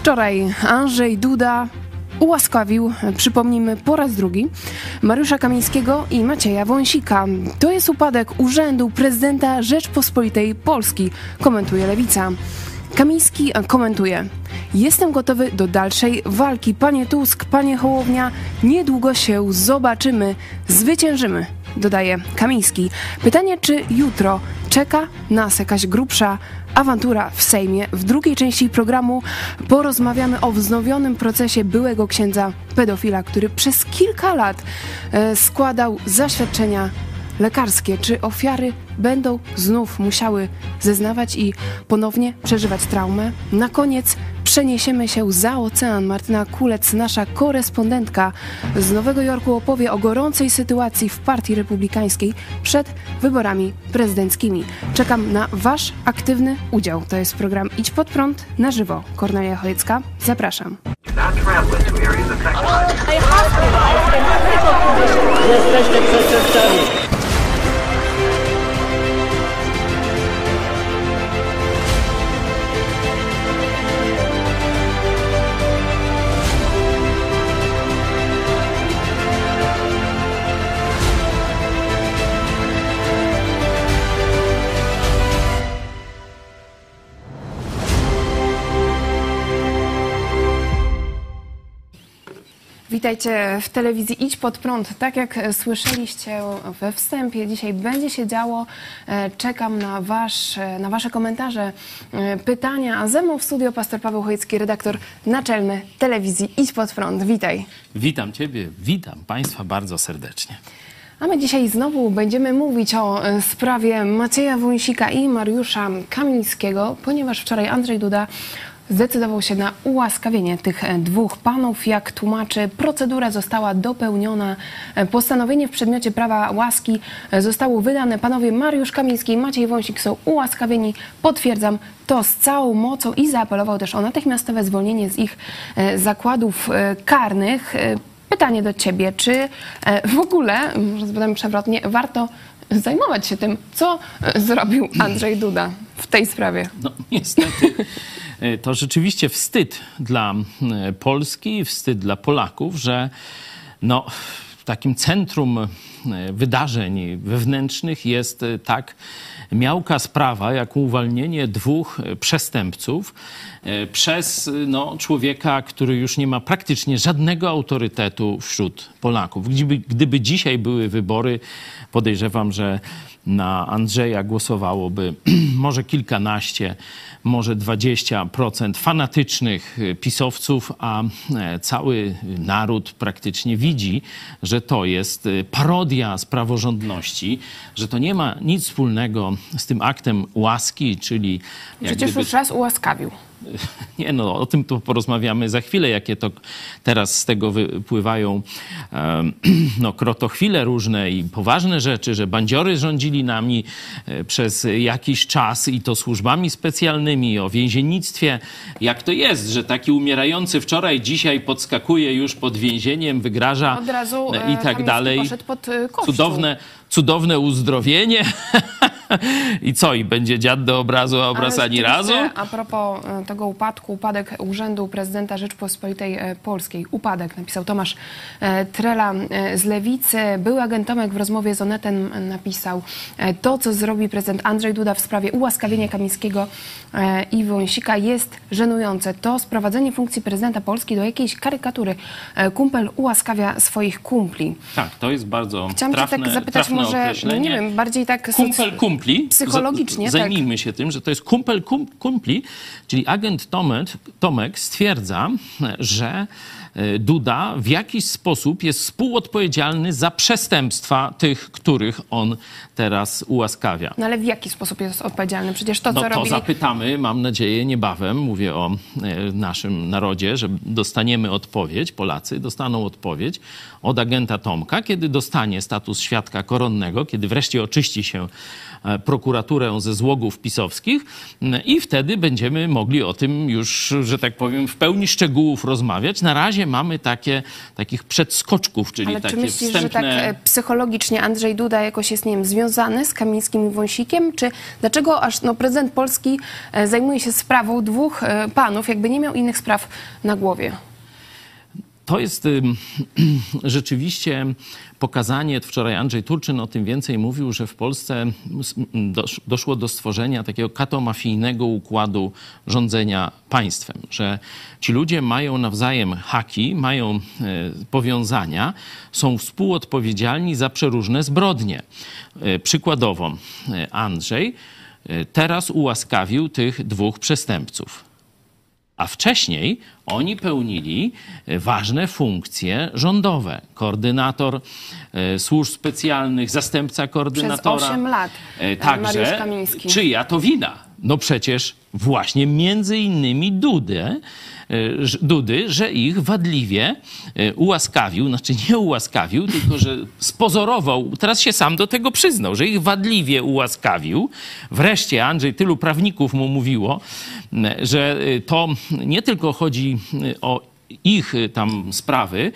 Wczoraj Andrzej Duda ułaskawił, przypomnijmy po raz drugi, Mariusza Kamińskiego i Macieja Wąsika. To jest upadek urzędu prezydenta Rzeczpospolitej Polski, komentuje Lewica. Kamiński komentuje. Jestem gotowy do dalszej walki. Panie Tusk, panie Hołownia, niedługo się zobaczymy. Zwyciężymy, dodaje Kamiński. Pytanie, czy jutro czeka nas jakaś grubsza awantura w Sejmie. W drugiej części programu porozmawiamy o wznowionym procesie byłego księdza pedofila, który przez kilka lat e, składał zaświadczenia lekarskie. Czy ofiary będą znów musiały zeznawać i ponownie przeżywać traumę? Na koniec przeniesiemy się za ocean. Martyna Kulec, nasza korespondentka z Nowego Jorku, opowie o gorącej sytuacji w Partii Republikańskiej przed wyborami prezydenckimi. Czekam na Wasz aktywny udział. To jest program Idź pod prąd na żywo. Kornelia Chojecka, zapraszam. Jesteście przestępcami. Witajcie w telewizji Idź Pod Prąd. Tak jak słyszeliście we wstępie, dzisiaj będzie się działo. E, czekam na, wasz, e, na Wasze komentarze, e, pytania. A ze mną w studio pastor Paweł Chojecki, redaktor naczelny telewizji Idź Pod Prąd. Witaj. Witam Ciebie, witam Państwa bardzo serdecznie. A my dzisiaj znowu będziemy mówić o sprawie Macieja Wąsika i Mariusza Kamińskiego, ponieważ wczoraj Andrzej Duda zdecydował się na ułaskawienie tych e, dwóch panów. Jak tłumaczy, procedura została dopełniona. E, postanowienie w przedmiocie prawa łaski e, zostało wydane. Panowie Mariusz Kamiński i Maciej Wąsik są ułaskawieni. Potwierdzam to z całą mocą i zaapelował też o natychmiastowe zwolnienie z ich zakładów karnych. Pytanie do ciebie, czy w ogóle, może zapytam przewrotnie, warto zajmować się tym, co zrobił Andrzej Duda w tej sprawie? No niestety. E, to rzeczywiście wstyd dla e, Polski, wstyd dla Polaków, że no, takim centrum e, wydarzeń wewnętrznych jest tak miałka sprawa, jak uwolnienie dwóch przestępców przez no, człowieka, który już nie ma praktycznie żadnego autorytetu wśród Polaków. Gdyby, gdyby dzisiaj były wybory, podejrzewam, że na Andrzeja głosowałoby może kilkanaście może 20% fanatycznych pisowców, a e, cały naród praktycznie widzi, że to jest e, parodia z praworządności, że to nie ma nic wspólnego z tym aktem łaski, czyli... Przecież gdyby... już raz ułaskawił. Nie no, o tym tu porozmawiamy za chwilę, jakie to teraz z tego wypływają no, krotochwile różne i poważne rzeczy, że bandziory rządzili nami e, przez jakiś czas i to służbami specjalnymi, o więziennictwie. Jak to jest, że taki umierający wczoraj, dzisiaj podskakuje już pod więzieniem, wygraża Od razu, i tak dalej. Pod e, Cudowne, cudowne uzdrowienie. I co? I będzie dziad do obrazu, a obraz Ale ani razu? A propos e, tego upadku, upadek Urzędu Prezydenta Rzeczpospolitej e, Polskiej. Upadek, napisał Tomasz e, Trela z Lewicy. Były agent Tomek w rozmowie z Onetem napisał to, co zrobi prezydent Andrzej Duda w sprawie ułaskawienia Kamińskiego i Wąsika jest żenujące. To sprowadzenie funkcji prezydenta Polski do jakiejś karykatury. Kumpel ułaskawia swoich kumpli. Tak, to jest bardzo Chciałam trafne, cię tak zapytać może, nie wiem, bardziej tak... Kumpel kumpli. Psychologicznie, Zajmijmy tak. się tym, że to jest kumpel kum, kumpli, czyli agent Tomek, Tomek stwierdza, że e, Duda w jakiś sposób jest współodpowiedzialny za przestępstwa tych, których on teraz ułaskawia. No ale w jaki sposób jest odpowiedzialny? Przecież to, no, co to robili... zapytamy, mam nadzieję, niebawem, mówię o e, naszym narodzie, że dostaniemy odpowiedź, Polacy dostaną odpowiedź od agenta Tomka, kiedy dostanie status świadka koronnego, kiedy wreszcie oczyści się E, prokuraturę ze złogów pisowskich i wtedy będziemy mogli o tym już, że tak powiem, w pełni szczegółów rozmawiać. Na razie mamy takie, takich przedskoczków, czyli Ale takie czy myślisz, wstępne... że tak e, psychologicznie Andrzej Duda jakoś jest, nie wiem, związany z Kamińskim i Wąsikiem? Czy dlaczego aż no, prezydent Polski e, zajmuje się sprawą dwóch panów, jakby nie miał innych spraw na głowie? To jest rzeczywiście pokazanie, wczoraj Andrzej Turczyn o tym więcej mówił, że w Polsce doszło do stworzenia takiego katomafijnego układu rządzenia państwem, że ci ludzie mają nawzajem haki, mają e, powiązania, są współodpowiedzialni za przeróżne zbrodnie. E, przykładowo e, Andrzej teraz ułaskawił tych dwóch przestępców. A wcześniej oni pełnili e, ważne funkcje rządowe. Koordynator e, służb specjalnych, zastępca koordynatora. osiem lat, E, Także, czyja to wina? No przecież właśnie między innymi Dudę, e, Dudy, że ich wadliwie e, ułaskawił, znaczy nie ułaskawił, tylko że spozorował, teraz się sam do tego przyznał, że ich wadliwie ułaskawił. Wreszcie Andrzej, tylu prawników mu mówiło, że e, to nie tylko chodzi o ich tam sprawy,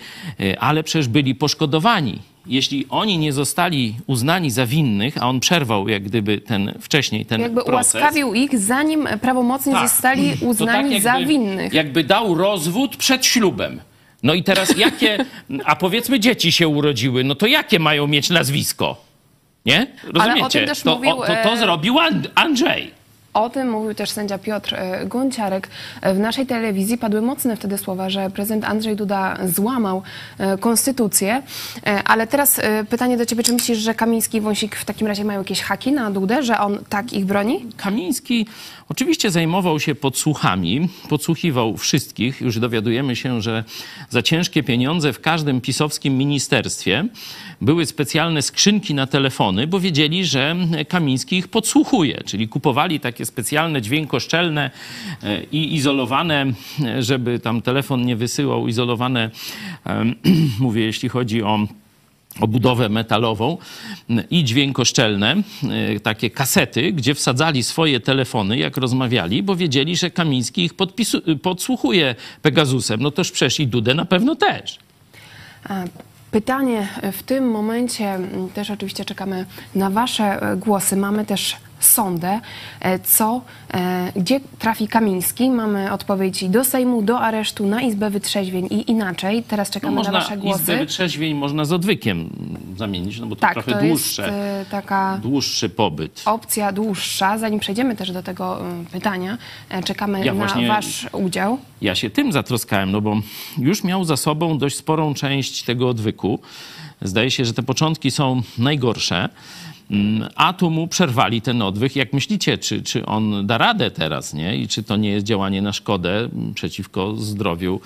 ale przecież byli poszkodowani. Jeśli oni nie zostali uznani za winnych, a on przerwał jak gdyby ten wcześniej ten Jakby proces, ułaskawił ich, zanim prawomocnie tak. zostali To uznani tak za jakby- winnych. Jakby dał rozwód przed ślubem. No i teraz jakie, a powiedzmy dzieci się urodziły, no to jakie mają mieć nazwisko? Nie? Rozumiecie? o tym też to, mówił, o, to, to e, zrobił And- Andrzej. O tym mówił też sędzia Piotr e, Gąciarek. E, W naszej telewizji padły mocne wtedy słowa, że prezydent Andrzej Duda złamał e, konstytucję. Ale teraz pytanie do ciebie, czy myślisz, że Kamiński i Wąsik w takim razie mają jakieś haki na Dudę, że on tak ich broni? Kamiński oczywiście zajmował się podsłuchami, podsłuchiwał wszystkich. Już dowiadujemy się, że za ciężkie pieniądze w każdym pisowskim ministerstwie były specjalne skrzynki na telefony, bo wiedzieli, że Kamiński ich podsłuchuje, czyli kupowali takie specjalne dźwiękoszczelne e, i izolowane, e, żeby tam telefon nie wysyłał, izolowane, em, mówię, jeśli chodzi o o budowę metalową i dźwiękoszczelne, e, takie kasety, gdzie wsadzali swoje telefony, jak rozmawiali, bo wiedzieli, że Kamiński ich podpisu- podsłuchuje Pegasusem. No toż przecież i Dudę na pewno też. A, Pytanie w tym momencie, m, też oczywiście czekamy na Wasze e, głosy. Mamy też sondę, e, co, e, gdzie trafi Kamiński. Mamy odpowiedź do Sejmu, do aresztu, na Izbę Wytrzeźwień i inaczej. Teraz No czekamy na można Wasze głosy. Izbę wytrzeźwień można z odwykiem zamienić, no bo to tak, trochę to dłuższe, jest taka dłuższy pobyt. opcja dłuższa. Zanim przejdziemy też do tego e, pytania, czekamy Ja na właśnie- Wasz udział. Ja się tym zatroskałem, no bo już miał za sobą dość sporą część tego odwyku. Zdaje się, że te początki są najgorsze. Mm, A tu mu przerwali ten odwych. Jak myślicie, czy, czy on da radę teraz, nie? I czy to nie jest działanie na szkodę przeciwko zdrowiu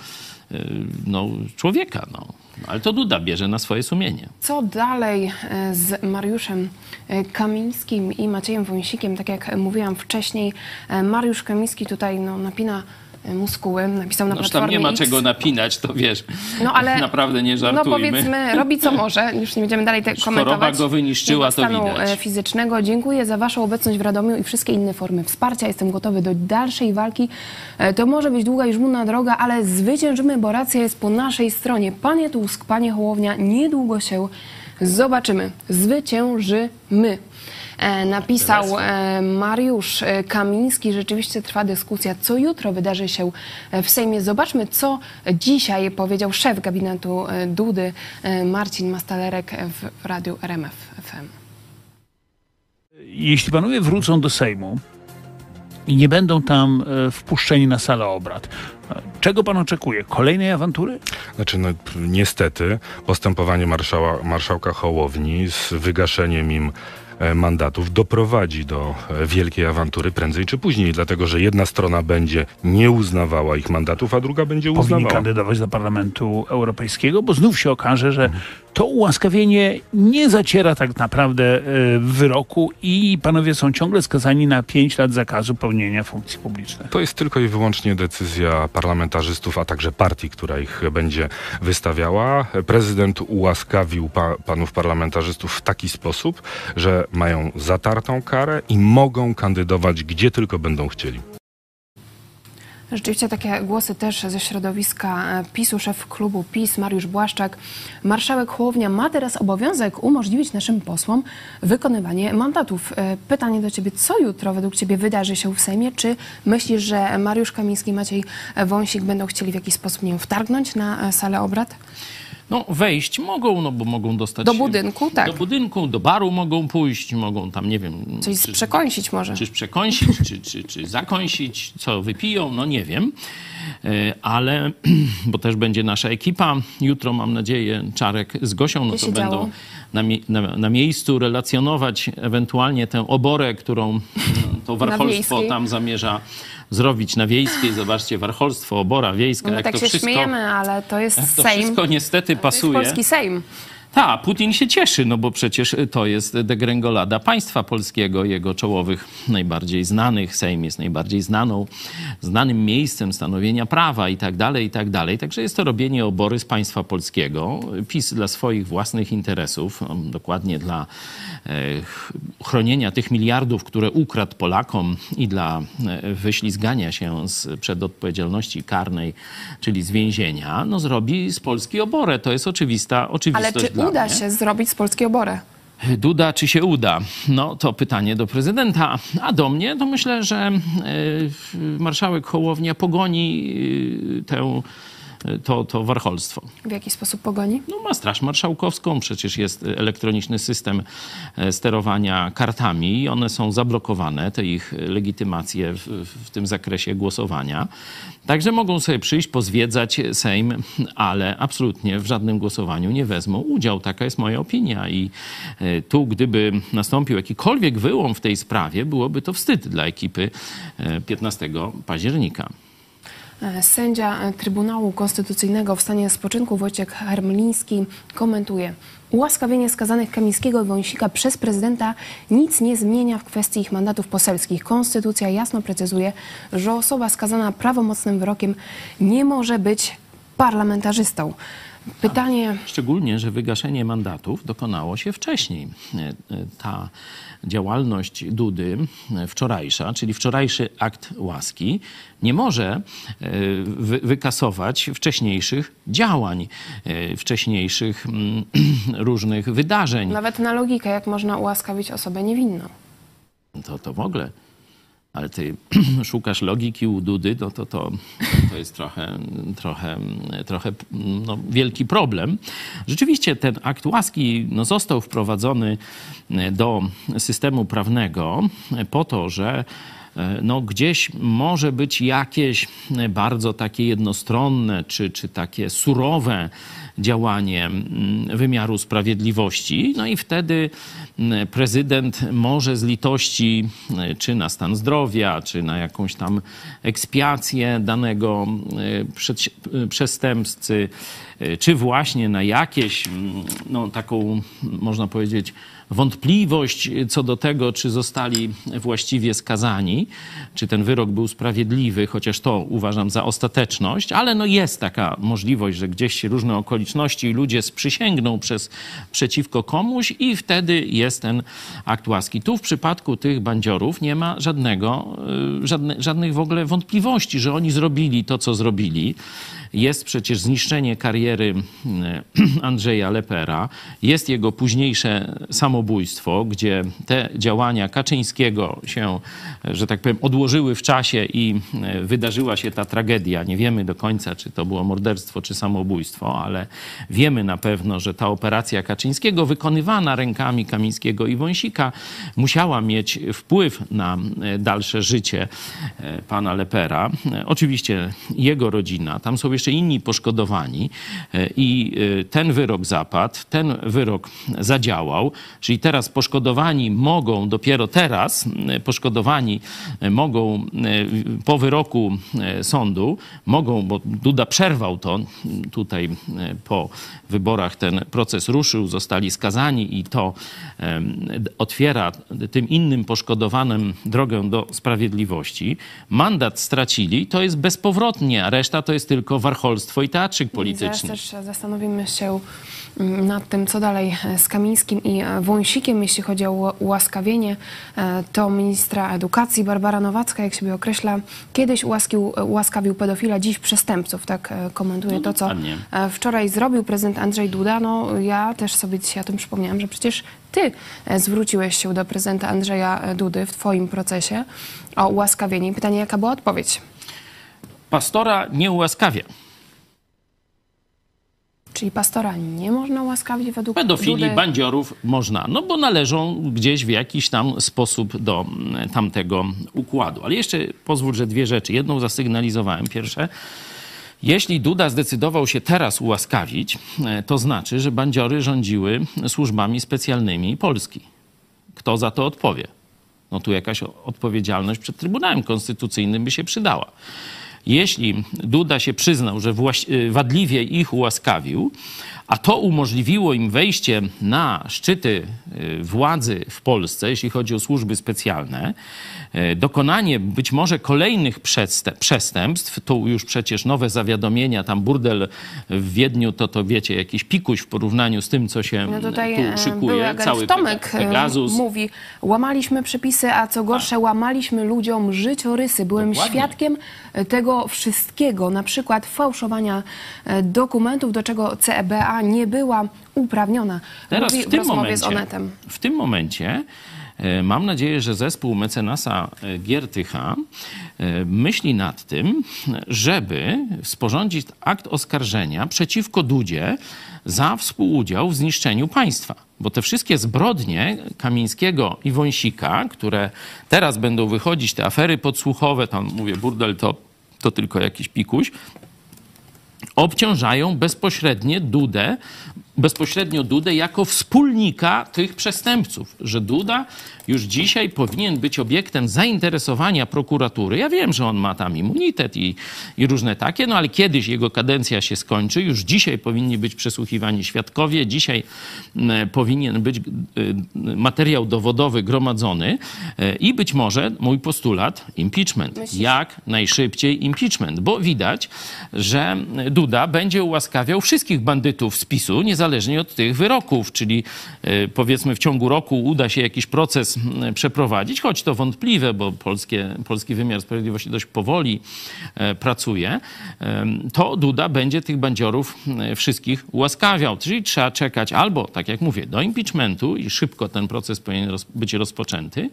y, no, człowieka? No. Ale to Duda bierze na swoje sumienie. Co dalej e, z Mariuszem e, Kamińskim i Maciejem Wąsikiem? Tak jak mówiłam wcześniej, Mariusz Kamiński tutaj no, napina muskuły, napisał na No, Platformie tam nie ma X. czego napinać, to wiesz. No ale Naprawdę nie no żartujmy. powiedzmy, robi co może, już nie będziemy dalej te Choroba komentować. go wyniszczyła, to stanu widać. e, fizycznego. Dziękuję za waszą obecność w Radomiu i wszystkie inne formy wsparcia. Jestem gotowy do dalszej walki. E, To może być długa i żmudna droga, ale zwyciężymy, bo racja jest po naszej stronie. Panie Tusk, panie Hołownia, niedługo się zobaczymy. Zwyciężymy. E, Napisał e, Mariusz e, Kamiński. Rzeczywiście trwa dyskusja, co jutro wydarzy się w Sejmie. Zobaczmy, co dzisiaj powiedział szef gabinetu Dudy, Marcin Mastalerek w radiu RMF FM. jeśli panowie wrócą do Sejmu i nie będą tam wpuszczeni na salę obrad, czego pan oczekuje? Kolejnej awantury? Znaczy, no, niestety postępowanie marszała, marszałka Hołowni z wygaszeniem im mandatów doprowadzi do e, wielkiej awantury prędzej czy później, dlatego że jedna strona będzie nie uznawała ich mandatów, a druga będzie Powinni uznawała. kandydować do Parlamentu Europejskiego, bo znów się okaże, że to ułaskawienie nie zaciera tak naprawdę e, wyroku i panowie są ciągle skazani na 5 lat zakazu pełnienia funkcji publicznych. To jest tylko i wyłącznie decyzja parlamentarzystów, a także partii, która ich będzie wystawiała. Prezydent ułaskawił pa, panów parlamentarzystów w taki sposób, że mają zatartą karę i mogą kandydować gdzie tylko będą chcieli. Rzeczywiście takie głosy też ze środowiska e, PiSu, szef klubu PiS Mariusz Błaszczak. Marszałek Hołownia ma teraz obowiązek umożliwić naszym posłom wykonywanie mandatów. E, Pytanie do ciebie, co jutro według ciebie wydarzy się w Sejmie? Czy myślisz, że Mariusz Kamiński Maciej Wąsik będą chcieli w jakiś sposób nie wtargnąć na e, salę obrad? No wejść mogą, no bo mogą dostać... Do budynku, tak. Do budynku, do baru mogą pójść, mogą tam, nie wiem... Coś czy- przekąsić może. Czyż przekąsić, czy, czy, czy zakąsić, co wypiją, no nie wiem. E, Ale, bo też będzie nasza ekipa, jutro mam nadzieję Czarek z Gosią, no to będą na, na, na miejscu relacjonować ewentualnie tę oborę, którą mm, to warcholstwo Wiejskiej. tam zamierza zrobić na Wiejskiej. Zobaczcie, warcholstwo, obora wiejska, My jak tak to się wszystko... śmiejemy, ale to jest jak to Sejm. wszystko niestety To jest pasuje. polski Sejm. Tak, Putin się cieszy, no bo przecież to jest degrengolada państwa polskiego, jego czołowych, najbardziej znanych. Sejm jest najbardziej znaną, znanym miejscem stanowienia prawa i tak dalej, i tak dalej. Także jest to robienie obory z państwa polskiego. PiS dla swoich własnych interesów, no, dokładnie dla e, ch- chronienia tych miliardów, które ukradł Polakom i dla e, wyślizgania się z, przed odpowiedzialności karnej, czyli z więzienia, no zrobi z Polski oborę. To jest oczywista oczywistość dla uda mnie. się zrobić z Polski oborę? Duda, czy się uda? No to pytanie do prezydenta. A do mnie to myślę, że e, marszałek Hołownia pogoni e, tę, to, to warcholstwo. W jaki sposób pogoni? No, ma Straż Marszałkowską, przecież jest elektroniczny system e, sterowania kartami i one są zablokowane, te ich legitymacje w, w tym zakresie głosowania. Także mogą sobie przyjść, pozwiedzać Sejm, ale absolutnie w żadnym głosowaniu nie wezmą udziału. Taka jest moja opinia. I e, tu, gdyby nastąpił jakikolwiek wyłom w tej sprawie, byłoby to wstyd dla ekipy e, 15 października. E, Sędzia Trybunału Konstytucyjnego w stanie spoczynku Wojciech Hermliński komentuje. Ułaskawienie skazanych Kamińskiego i Wąsika przez prezydenta nic nie zmienia w kwestii ich mandatów poselskich. Konstytucja jasno precyzuje, że osoba skazana prawomocnym wyrokiem nie może być parlamentarzystą. Pytanie, Szczególnie, że wygaszenie mandatów dokonało się wcześniej. E, e, Ta działalność Dudy e, wczorajsza, czyli wczorajszy akt łaski, nie może wy- wykasować wcześniejszych działań, wcześniejszych mm, różnych wydarzeń. nawet na logikę, jak można ułaskawić osobę niewinną. To, to w ogóle. Ale ty szukasz logiki u Dudy, no to, to, to jest trochę, trochę, trochę no, wielki problem. Rzeczywiście ten akt łaski no, został wprowadzony do systemu prawnego po to, że e, no, gdzieś może być jakieś bardzo takie jednostronne czy, czy takie surowe działanie mm, wymiaru sprawiedliwości. No i wtedy mm, prezydent może z litości mm, czy na stan zdrowia, czy na jakąś tam ekspiację danego przed- przestępcy, y, czy właśnie na jakieś, no taką, można powiedzieć, wątpliwość co do tego, czy zostali właściwie skazani, czy ten wyrok był sprawiedliwy, chociaż to uważam za ostateczność, ale no jest taka możliwość, że gdzieś się różne okoliczności i ludzie sprzysięgną przez, przeciwko komuś i wtedy jest ten akt łaski. Tu w przypadku tych bandziorów nie ma żadnego, y, żadne, żadnych w ogóle wątpliwości, że oni zrobili to, co zrobili. Jest przecież zniszczenie kariery y, Andrzeja Lepera, jest jego późniejsze samobójstwo, gdzie te działania Kaczyńskiego się, że tak powiem, odłożyły w czasie i y, wydarzyła się ta tragedia. Nie wiemy do końca, czy to było morderstwo, czy samobójstwo, ale wiemy na pewno, że ta operacja Kaczyńskiego, wykonywana rękami Kamińskiego i Wąsika, musiała mieć wpływ na y, dalsze życie y, pana Lepera. Oczywiście jego rodzina, tam są jeszcze inni poszkodowani i ten wyrok zapadł, ten wyrok zadziałał, czyli teraz poszkodowani mogą, dopiero teraz poszkodowani mogą po wyroku y, sądu, mogą, bo Duda przerwał to tutaj po wyborach ten proces ruszył, zostali skazani i to otwiera tym innym poszkodowanym drogę do sprawiedliwości. Mandat stracili, to jest bezpowrotnie, a reszta to jest tylko warcholstwo i teatrzyk Zaraz polityczny. też zastanowimy się nad tym, co dalej z Kamińskim i Wąsikiem. Wąsikiem, jeśli chodzi o ułaskawienie, e, to ministra edukacji Barbara Nowacka, jak sobie określa, kiedyś ułaskił, ułaskawił pedofila, dziś przestępców, tak e, komentuje No to, co dokładnie. e, wczoraj zrobił prezydent Andrzej Duda. No ja też sobie dzisiaj o tym przypomniałam, że przecież ty e, zwróciłeś się do prezydenta Andrzeja e, Dudy w twoim procesie o ułaskawienie. Pytanie, jaka była odpowiedź? Pastora nie ułaskawia. Czyli pastora nie można ułaskawić według Pedofili, Dudy? bandziorów można, no bo należą gdzieś w jakiś tam sposób do mm, tamtego układu. Ale jeszcze pozwól, że dwie rzeczy. Jedną zasygnalizowałem. Pierwsze, jeśli Duda zdecydował się teraz ułaskawić, e, to znaczy, że bandziory rządziły służbami specjalnymi Polski. Kto za to odpowie? No tu jakaś odpowiedzialność przed Trybunałem Konstytucyjnym by się przydała. Jeśli Duda się przyznał, że y, wadliwie ich ułaskawił, a to umożliwiło im wejście na szczyty y, władzy w Polsce, jeśli chodzi o służby specjalne, y, dokonanie być może kolejnych przestęp- przestępstw, tu już przecież nowe zawiadomienia, tam burdel w Wiedniu, to to wiecie, jakiś pikuś w porównaniu z tym, co się No tutaj tu e, szykuje, cały Tomek Pegasus. mówi, łamaliśmy przepisy, a co gorsze, łamaliśmy ludziom życiorysy. Byłem Dokładnie. świadkiem tego wszystkiego, na przykład fałszowania dokumentów, do czego Nie była uprawniona. Teraz mówi w tym rozmowie momencie, z Onetem. w tym momencie e, mam nadzieję, że zespół mecenasa e, Giertycha e, myśli nad tym, żeby sporządzić akt oskarżenia przeciwko Dudzie za współudział w zniszczeniu państwa. Bo te wszystkie zbrodnie Kamińskiego i Wąsika, które teraz będą wychodzić, te afery podsłuchowe, tam mówię, burdel to, to tylko jakiś pikuś, obciążają bezpośrednio Dudę, bezpośrednio Dudę jako wspólnika tych przestępców, że Duda już dzisiaj powinien być obiektem zainteresowania prokuratury. Ja wiem, że on ma tam immunitet i, i różne takie, no ale kiedyś jego kadencja się skończy, już dzisiaj powinni być przesłuchiwani świadkowie, dzisiaj mm, powinien być y, materiał dowodowy gromadzony y, i być może mój postulat impeachment. Myślisz? Jak najszybciej impeachment, bo widać, że Duda będzie ułaskawiał wszystkich bandytów z PiSu, niezależnie od tych wyroków, czyli y, powiedzmy w ciągu roku uda się jakiś proces przeprowadzić, choć to wątpliwe, bo polskie, polski wymiar sprawiedliwości dość powoli e, pracuje, em, to Duda będzie tych bandziorów e, wszystkich ułaskawiał. Czyli trzeba czekać albo, tak jak mówię, do impeachmentu i szybko ten proces powinien być rozpoczęty,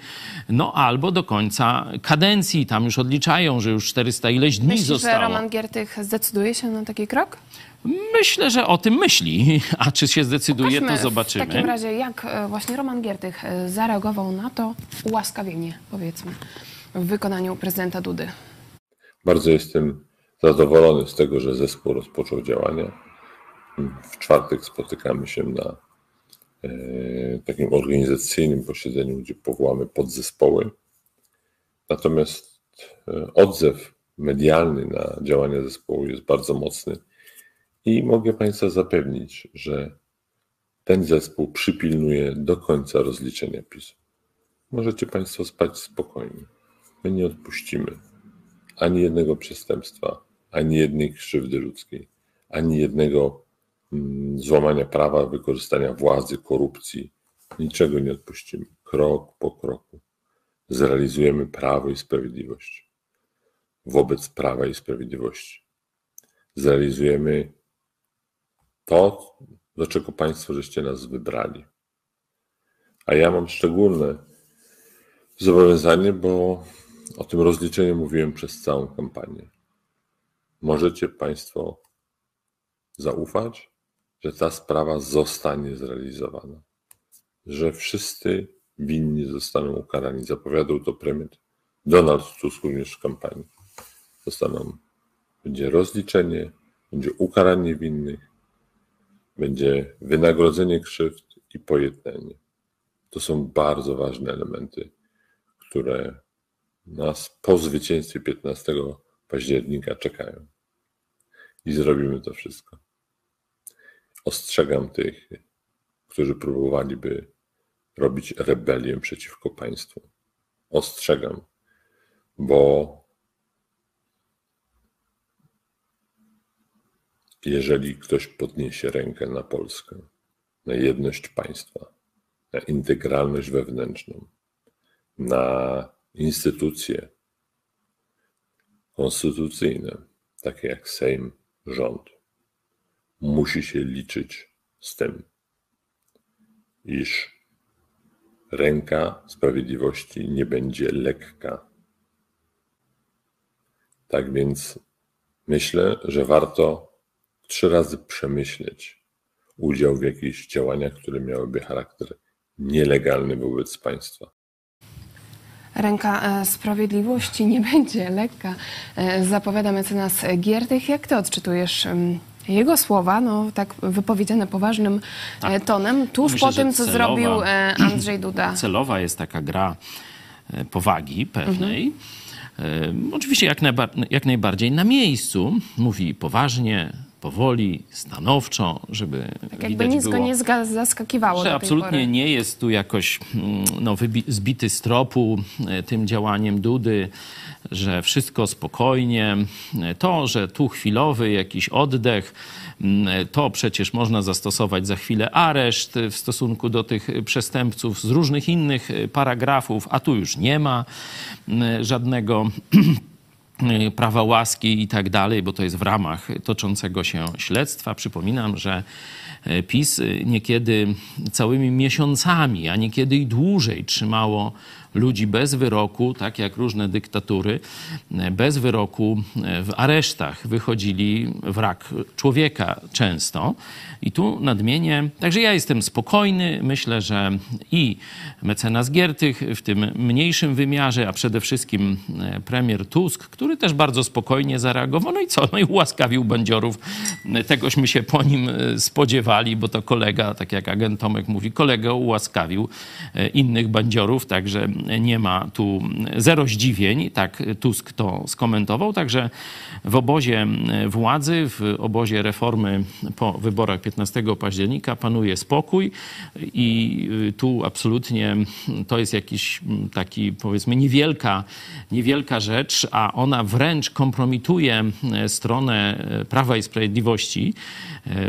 no albo do końca kadencji. Tam już odliczają, że już 400 ileś dni Myślisz, że zostało. Roman Giertych zdecyduje się na taki krok? Myślę, że o tym myśli, a czy się zdecyduje, Pokażmy to zobaczymy. W takim razie, jak e, właśnie Roman Giertych e, zareagował na to ułaskawienie, powiedzmy, w wykonaniu prezydenta Dudy. Bardzo jestem zadowolony z tego, że zespół rozpoczął działania. W czwartek spotykamy się na e, takim organizacyjnym posiedzeniu, gdzie powołamy podzespoły. Natomiast odzew medialny na działania zespołu jest bardzo mocny i mogę Państwa zapewnić, że ten zespół przypilnuje do końca rozliczenia PiSu. Możecie Państwo spać spokojnie. My nie odpuścimy ani jednego przestępstwa, ani jednej krzywdy ludzkiej, ani jednego mm, złamania prawa, wykorzystania władzy, korupcji. Niczego nie odpuścimy. Krok po kroku zrealizujemy prawo i sprawiedliwość. Wobec prawa i sprawiedliwości. Zrealizujemy to, do czego Państwo żeście nas wybrali. A ja mam szczególne zobowiązanie, bo o tym rozliczeniu mówiłem przez całą kampanię. Możecie Państwo zaufać, że ta sprawa zostanie zrealizowana, że wszyscy winni zostaną ukarani. Zapowiadał to premier Donald Tusk również w kampanii. Zostaną, będzie rozliczenie, będzie ukaranie winnych, będzie wynagrodzenie krzywd i pojednanie. To są bardzo ważne elementy, które nas po zwycięstwie 15 października czekają. I zrobimy to wszystko. Ostrzegam tych, którzy próbowaliby robić rebelię przeciwko państwu. Ostrzegam, bo jeżeli ktoś podniesie rękę na Polskę, na jedność państwa, na integralność wewnętrzną, na instytucje konstytucyjne, takie jak Sejm, rząd, musi się liczyć z tym, iż ręka sprawiedliwości nie będzie lekka. Tak więc myślę, że warto trzy razy przemyśleć udział w jakichś działaniach, które miałyby charakter nielegalny wobec państwa. Ręka e, sprawiedliwości nie będzie lekka, e, zapowiada mecenas Giertych. Jak ty odczytujesz em, jego słowa, no tak wypowiedziane poważnym e, tonem, tuż Myślę, po tym, co celowa- zrobił Andrzej Duda? celowa jest taka gra powagi pewnej. E, Oczywiście jak, najba- jak najbardziej na miejscu. Mówi poważnie, powoli, stanowczo, żeby Tak jakby nic było, go nie zaskakiwało że absolutnie nie jest tu jakoś mm, no, zbity z tropu e, tym działaniem Dudy, że wszystko spokojnie. E, To, że tu chwilowy jakiś oddech, mm, to przecież można zastosować za chwilę areszt w stosunku do tych przestępców z różnych innych e, paragrafów, a tu już nie ma mm, żadnego prawa łaski i tak dalej, bo to jest w ramach toczącego się śledztwa. Przypominam, że y, PiS y, niekiedy całymi miesiącami, a niekiedy i dłużej trzymało ludzi bez wyroku, tak jak różne dyktatury, y, bez wyroku y, w aresztach wychodzili wrak człowieka często. I tu nadmienię, także ja jestem spokojny, myślę, że i mecenas Giertych w tym mniejszym wymiarze, a przede wszystkim e, premier Tusk, który też bardzo spokojnie zareagował, no i co, no i ułaskawił bandziorów. E, Tegośmy się po nim e, spodziewali, bo to kolega, tak jak agent Tomek mówi, kolega ułaskawił e, innych bandziorów, także nie ma tu zero zdziwień, tak Tusk to skomentował, także w obozie władzy, w obozie reformy po wyborach 15 października panuje spokój i y, tu absolutnie to jest jakiś mm, taki powiedzmy niewielka, niewielka rzecz, a ona wręcz kompromituje e, stronę e, Prawa i Sprawiedliwości,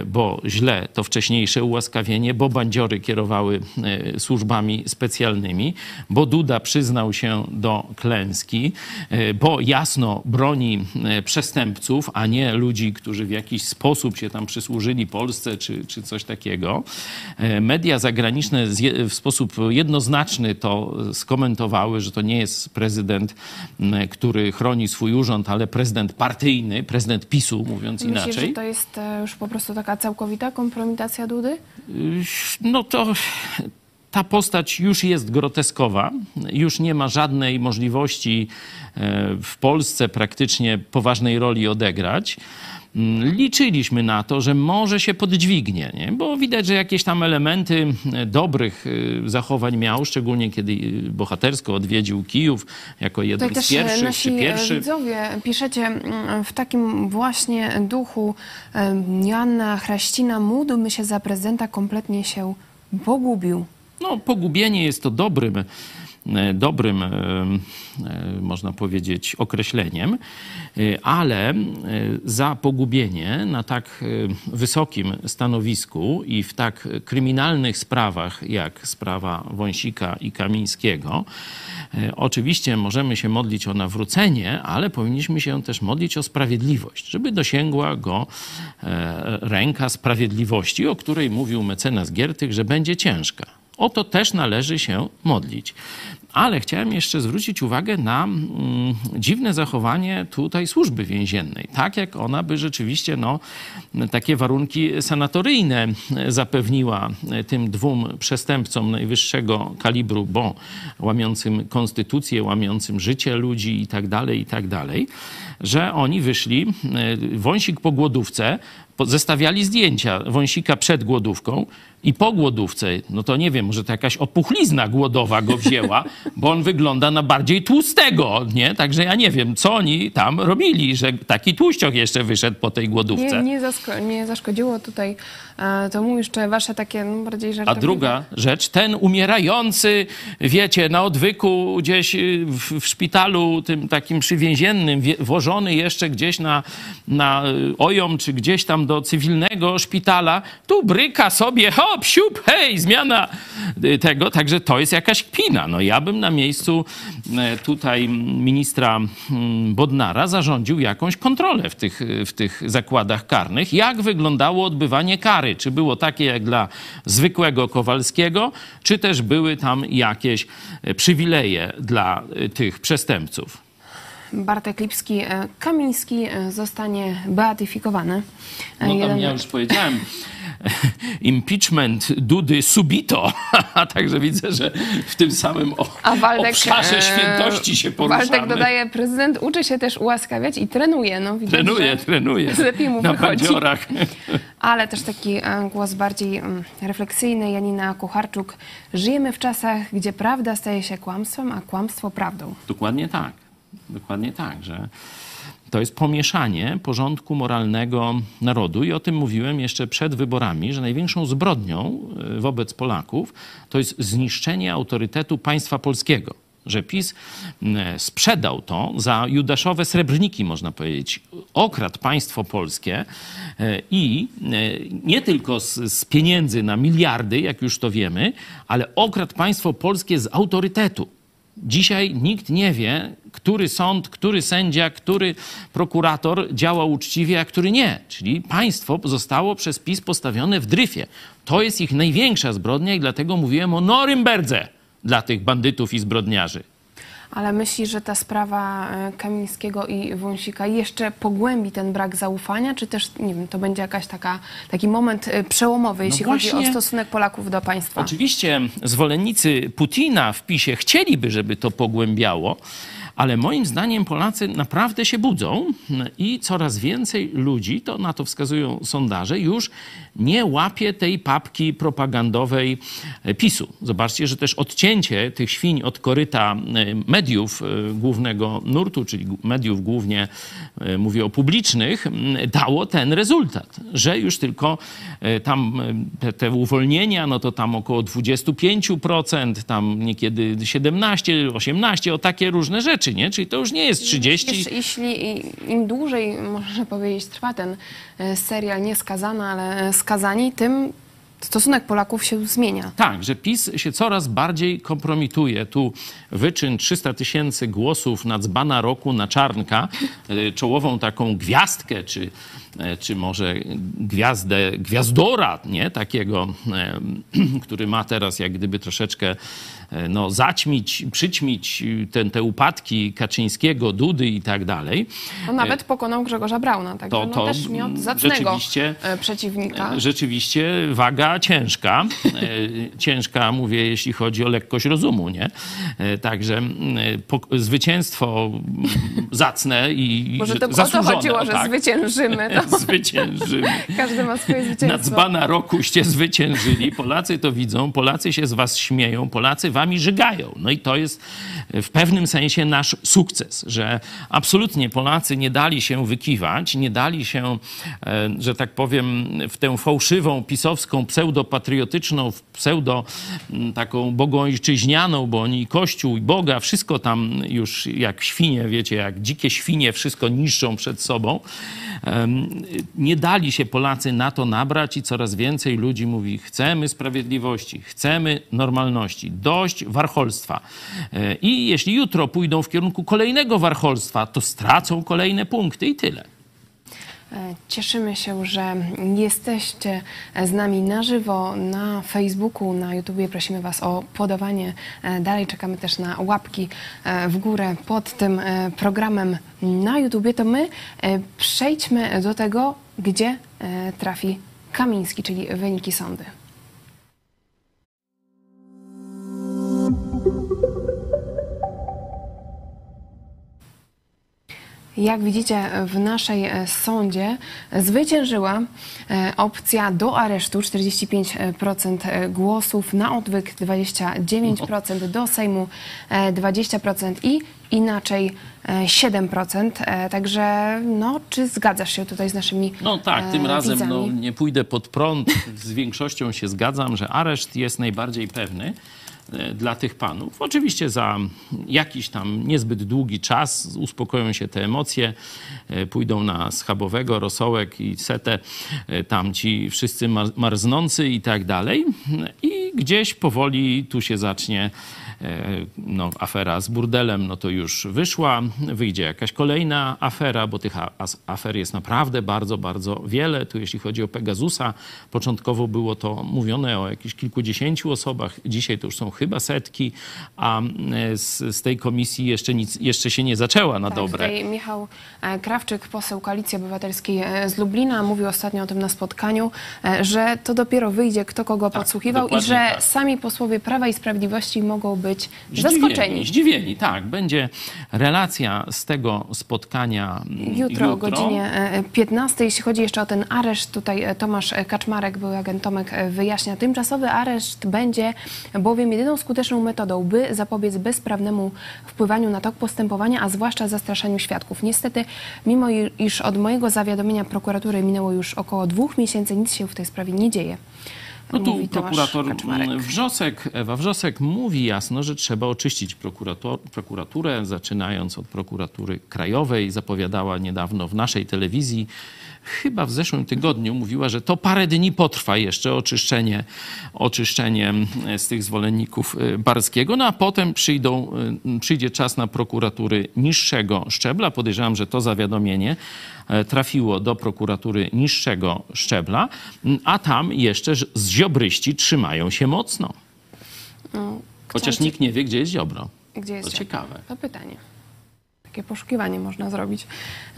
bo źle to wcześniejsze ułaskawienie, bo bandziory kierowały e, służbami specjalnymi, bo Duda przyznał się do klęski, e, bo jasno broni e, przestępców, a nie ludzi, którzy w jakiś sposób się tam przysłużyli Polsce czy, czy coś takiego. E, Media zagraniczne w sposób jednoznaczny to skomentowały, że to nie jest prezydent, który chroni swój urząd, ale prezydent partyjny, prezydent PiSu, mówiąc inaczej. że to jest e, już po prostu taka całkowita kompromitacja Dudy? no to ta postać już jest groteskowa, już nie ma żadnej możliwości e, w Polsce praktycznie poważnej roli odegrać. Mm, Liczyliśmy na to, że może się poddźwignie, nie? bo widać, że jakieś tam elementy e, dobrych e, zachowań miał, szczególnie kiedy e, bohatersko odwiedził Kijów jako jeden Tutaj z pierwszych, nasi czy pierwszy. widzowie piszecie mm, w takim właśnie duchu Joanna Chraścina, módlmy się za prezydenta, kompletnie się pogubił. No, pogubienie jest to dobrym, dobrym, e, e, można powiedzieć, określeniem, e, ale e, za pogubienie na tak e, wysokim stanowisku i w tak kryminalnych sprawach jak sprawa Wąsika i Kamińskiego, e, oczywiście możemy się modlić o nawrócenie, ale powinniśmy się też modlić o sprawiedliwość, żeby dosięgła go e, ręka sprawiedliwości, o której mówił mecenas Giertych, że będzie ciężka. O to też należy się modlić. Ale chciałem jeszcze zwrócić uwagę na mm, dziwne zachowanie tutaj służby więziennej. Tak jak ona by rzeczywiście no, takie warunki sanatoryjne zapewniła tym dwóm przestępcom najwyższego kalibru, bo łamiącym konstytucję, łamiącym życie ludzi i tak dalej, i tak dalej, że oni wyszli, e, wąsik po głodówce, zestawiali zdjęcia wąsika przed głodówką i po głodówce, no to nie wiem, może to jakaś opuchlizna głodowa go wzięła, bo on wygląda na bardziej tłustego, nie? Także ja nie wiem, co oni tam robili, że taki tłuścioch jeszcze wyszedł po tej głodówce. Nie, nie, zaszkodziło tutaj e, to mu jeszcze wasze takie no, bardziej A żartobliwe. druga rzecz, ten umierający, wiecie, na odwyku gdzieś y, w, w szpitalu tym takim przywięziennym, włożony jeszcze gdzieś na, na y, ojom, czy gdzieś tam do cywilnego szpitala, tu bryka sobie, hop, siup, hej, zmiana y, tego, także to jest jakaś kpina. No ja bym na miejscu e, tutaj ministra mm, Bodnara zarządził jakąś kontrolę w tych, w tych zakładach karnych, jak wyglądało odbywanie kary, czy było takie jak dla zwykłego Kowalskiego, czy też były tam jakieś przywileje dla tych przestępców. Bartek Lipski, Kamiński zostanie beatyfikowany. No tam jeden- ja już powiedziałem, impeachment Dudy subito, a także widzę, że w tym samym Waldek, obszarze e, świętości się poruszamy. Waldek dodaje, prezydent uczy się też ułaskawiać i trenuje. No, widać, Trenuje, trenuje. Lepiej mu Na wychodzi. bandziorach. Ale też taki e, głos bardziej mm, refleksyjny, Janina Kucharczuk. Żyjemy w czasach, gdzie prawda staje się kłamstwem, a kłamstwo prawdą. Dokładnie tak. Dokładnie tak, że to jest pomieszanie porządku moralnego narodu i o tym mówiłem jeszcze przed wyborami, że największą zbrodnią y, wobec Polaków to jest zniszczenie autorytetu państwa polskiego. Że PiS y, sprzedał to za judaszowe srebrniki, można powiedzieć. Okradł państwo polskie y, i nie tylko z, z pieniędzy na miliardy, jak już to wiemy, ale okradł państwo polskie z autorytetu. Dzisiaj nikt nie wie, który sąd, który sędzia, który prokurator działa uczciwie, a który nie. Czyli państwo zostało przez PiS postawione w dryfie. To jest ich największa zbrodnia i dlatego mówiłem o Norymberdze dla tych bandytów i zbrodniarzy. Ale myśli, że ta sprawa e, Kamińskiego i Wąsika jeszcze pogłębi ten brak zaufania, czy też, nie wiem, to będzie jakaś taka, taki moment e, przełomowy, jeśli chodzi właśnie. o stosunek Polaków do państwa? Oczywiście zwolennicy Putina w PiSie chcieliby, żeby to pogłębiało, ale moim zdaniem Polacy naprawdę się budzą i coraz więcej ludzi, to na to wskazują sondaże, już nie łapie tej papki propagandowej e, PiSu. Zobaczcie, że też odcięcie tych świń od koryta e, mediów e, głównego nurtu, czyli mediów głównie, mówię o publicznych, dało ten rezultat, że już tylko tam te, te uwolnienia, no to tam około 25%, tam niekiedy 17, 18, o takie różne rzeczy, nie? Czyli to już nie jest 30. Jeśli, jeśli im dłużej, można powiedzieć, trwa ten serial nie skazany, ale skazani, tym stosunek Polaków się zmienia. Tak, że PiS się coraz bardziej kompromituje. Tu wyczyn 300 tysięcy głosów na dzbana roku na Czarnka, e, czołową taką gwiazdkę, czy, e, czy może gwiazdę, gwiazdora, nie? Takiego, e, który ma teraz jak gdyby troszeczkę e, no, zaćmić, przyćmić ten, te upadki Kaczyńskiego, Dudy i tak dalej. No, nawet pokonał Grzegorza Brauna, także to- no, to też miał zacnego rzeczywiście- e, przeciwnika. Rzeczywiście waga ciężka. E, ciężka, mówię, jeśli chodzi o lekkość rozumu, nie? E, Także po- zwycięstwo zacne i Może że- to o to zasłużone, chodziło, że tak. zwyciężymy. No. Zwyciężymy. Każdy ma swoje Na zwycięstwo. dzbana rokuście zwyciężyli. Polacy to widzą, Polacy się z was śmieją, Polacy wami żygają. No i to jest w pewnym sensie nasz sukces, że absolutnie Polacy nie dali się wykiwać, nie dali się, e, że tak powiem, w tę fałszywą, pisowską, pseudopatriotyczną, pseudo taką bogoojczyźnianą, bo oni Kościół, i Boga, wszystko tam już jak świnie, wiecie, jak dzikie świnie, wszystko niszczą przed sobą. Nie dali się Polacy na to nabrać i coraz więcej ludzi mówi: chcemy sprawiedliwości, chcemy normalności, dość warcholstwa. E, I jeśli jutro pójdą w kierunku kolejnego warcholstwa, to stracą kolejne punkty i tyle. E, Cieszymy się, że jesteście z nami na żywo na Facebooku, na YouTubie. Prosimy Was o podawanie e, dalej. Czekamy też na łapki w górę pod tym programem na YouTubie. To my przejdźmy do tego, gdzie trafi Kamiński, czyli wyniki sądy. Jak widzicie, w naszej e, sądzie zwyciężyła e, opcja do aresztu 45% e, głosów, na odwyk 29%, do Sejmu e, 20% i inaczej e, 7%. E, Także no, czy zgadzasz się tutaj z naszymi No tak, tym razem no, nie pójdę pod prąd. Z większością się zgadzam, że areszt jest najbardziej pewny. E, dla tych panów. Oczywiście za jakiś tam niezbyt długi czas uspokoją się te emocje, e, pójdą na schabowego, rosołek i setę, e, tam ci wszyscy mar- marznący i tak dalej. I gdzieś powoli tu się zacznie no, afera z burdelem, no to już wyszła, wyjdzie jakaś kolejna afera, bo tych afer jest naprawdę bardzo, bardzo wiele. Tu jeśli chodzi o Pegasusa, początkowo było to mówione o jakichś kilkudziesięciu osobach, dzisiaj to już są chyba setki, a e, z, z tej komisji jeszcze, nic, jeszcze się nie zaczęła na Tak, dobre. Tutaj Michał e, Krawczyk, poseł Koalicji Obywatelskiej e, z Lublina, mówił ostatnio o tym na spotkaniu, e, że to dopiero wyjdzie, kto kogo podsłuchiwał i że tak. sami posłowie Prawa i Sprawiedliwości mogą być zaskoczeni. Zdziwieni, tak. Będzie relacja z tego spotkania mm, Jutro o godzinie e, 15. Jeśli chodzi jeszcze o ten areszt, tutaj e, Tomasz Kaczmarek, były agent Tomek, e, wyjaśnia. Tymczasowy areszt będzie bowiem jedyną skuteczną metodą, by zapobiec bezprawnemu wpływaniu na tok postępowania, a zwłaszcza zastraszaniu świadków. Niestety, mimo iż od mojego zawiadomienia prokuratury minęło już około dwóch miesięcy, nic się w tej sprawie nie dzieje. No tu mówi prokurator mm, Wrzosek, Ewa Wrzosek mówi jasno, że trzeba oczyścić prokuraturę, zaczynając od prokuratury krajowej. Zapowiadała niedawno w naszej telewizji, chyba w zeszłym tygodniu, mówiła, że to parę dni potrwa jeszcze oczyszczenie, oczyszczenie mm, z tych zwolenników y, Barskiego, no a potem przyjdą, y, przyjdzie czas na prokuratury niższego szczebla. Podejrzewam, że to zawiadomienie e, trafiło do prokuratury niższego szczebla, a tam jeszcze ż- ziobryści trzymają się mocno. No, Chociaż nikt nie wie, gdzie jest ziobro. Gdzie jest To Ziobro? ciekawe. To pytanie. Takie poszukiwanie można zrobić.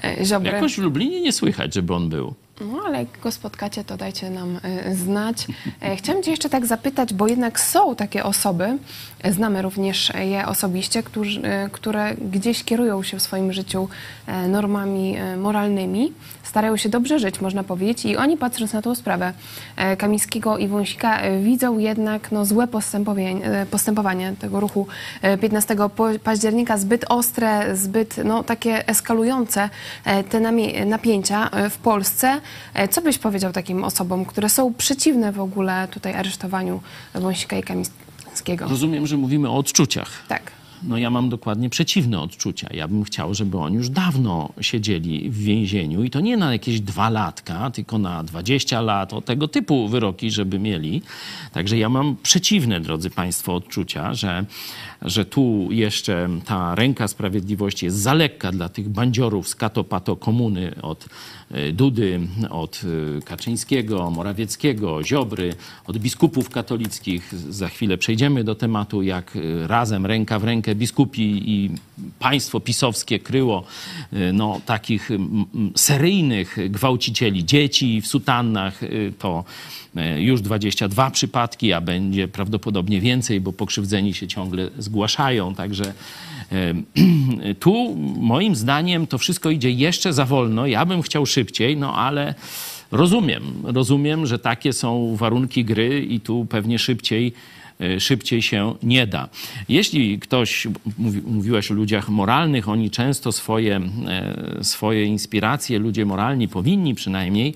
E, Ziobry. Jakoś w Lublinie nie słychać, żeby on był. No, ale jak go spotkacie, to dajcie nam e, znać. E, Chciałam cię jeszcze tak zapytać, bo jednak są takie osoby, e, znamy również je osobiście, którzy, e, które gdzieś kierują się w swoim życiu normami moralnymi, starają się dobrze żyć, można powiedzieć, i oni patrząc na tą sprawę Kamińskiego i Wąsika widzą jednak no, złe postępowanie, postępowanie tego ruchu e, 15 po- października, zbyt ostre, zbyt no, takie eskalujące te napięcia w Polsce. E, Co byś powiedział takim osobom, które są przeciwne w ogóle tutaj aresztowaniu Wąsika i Kamińskiego? Rozumiem, że mówimy o odczuciach. Tak. No ja mam dokładnie przeciwne odczucia. Ja bym chciał, żeby oni już dawno siedzieli w więzieniu i to nie na jakieś dwa latka, tylko na 20 lat, o tego typu wyroki, żeby mieli. Także ja mam przeciwne, drodzy Państwo, odczucia, że, że tu jeszcze ta ręka sprawiedliwości jest za lekka dla tych bandziorów z kato-pato komuny od y, Dudy, od y, Kaczyńskiego, Morawieckiego, Ziobry, od biskupów katolickich. Za chwilę przejdziemy do tematu, jak y, razem, ręka w rękę biskupi i państwo pisowskie kryło no, takich seryjnych gwałcicieli dzieci w sutannach. To już 22 przypadki, a będzie prawdopodobnie więcej, bo pokrzywdzeni się ciągle zgłaszają. Także e, tu moim zdaniem to wszystko idzie jeszcze za wolno. Ja bym chciał szybciej, no ale rozumiem, rozumiem, że takie są warunki gry i tu pewnie szybciej szybciej się nie da. Jeśli ktoś, mówi, mówiłaś o ludziach moralnych, oni często swoje, e, swoje inspiracje, ludzie moralni powinni przynajmniej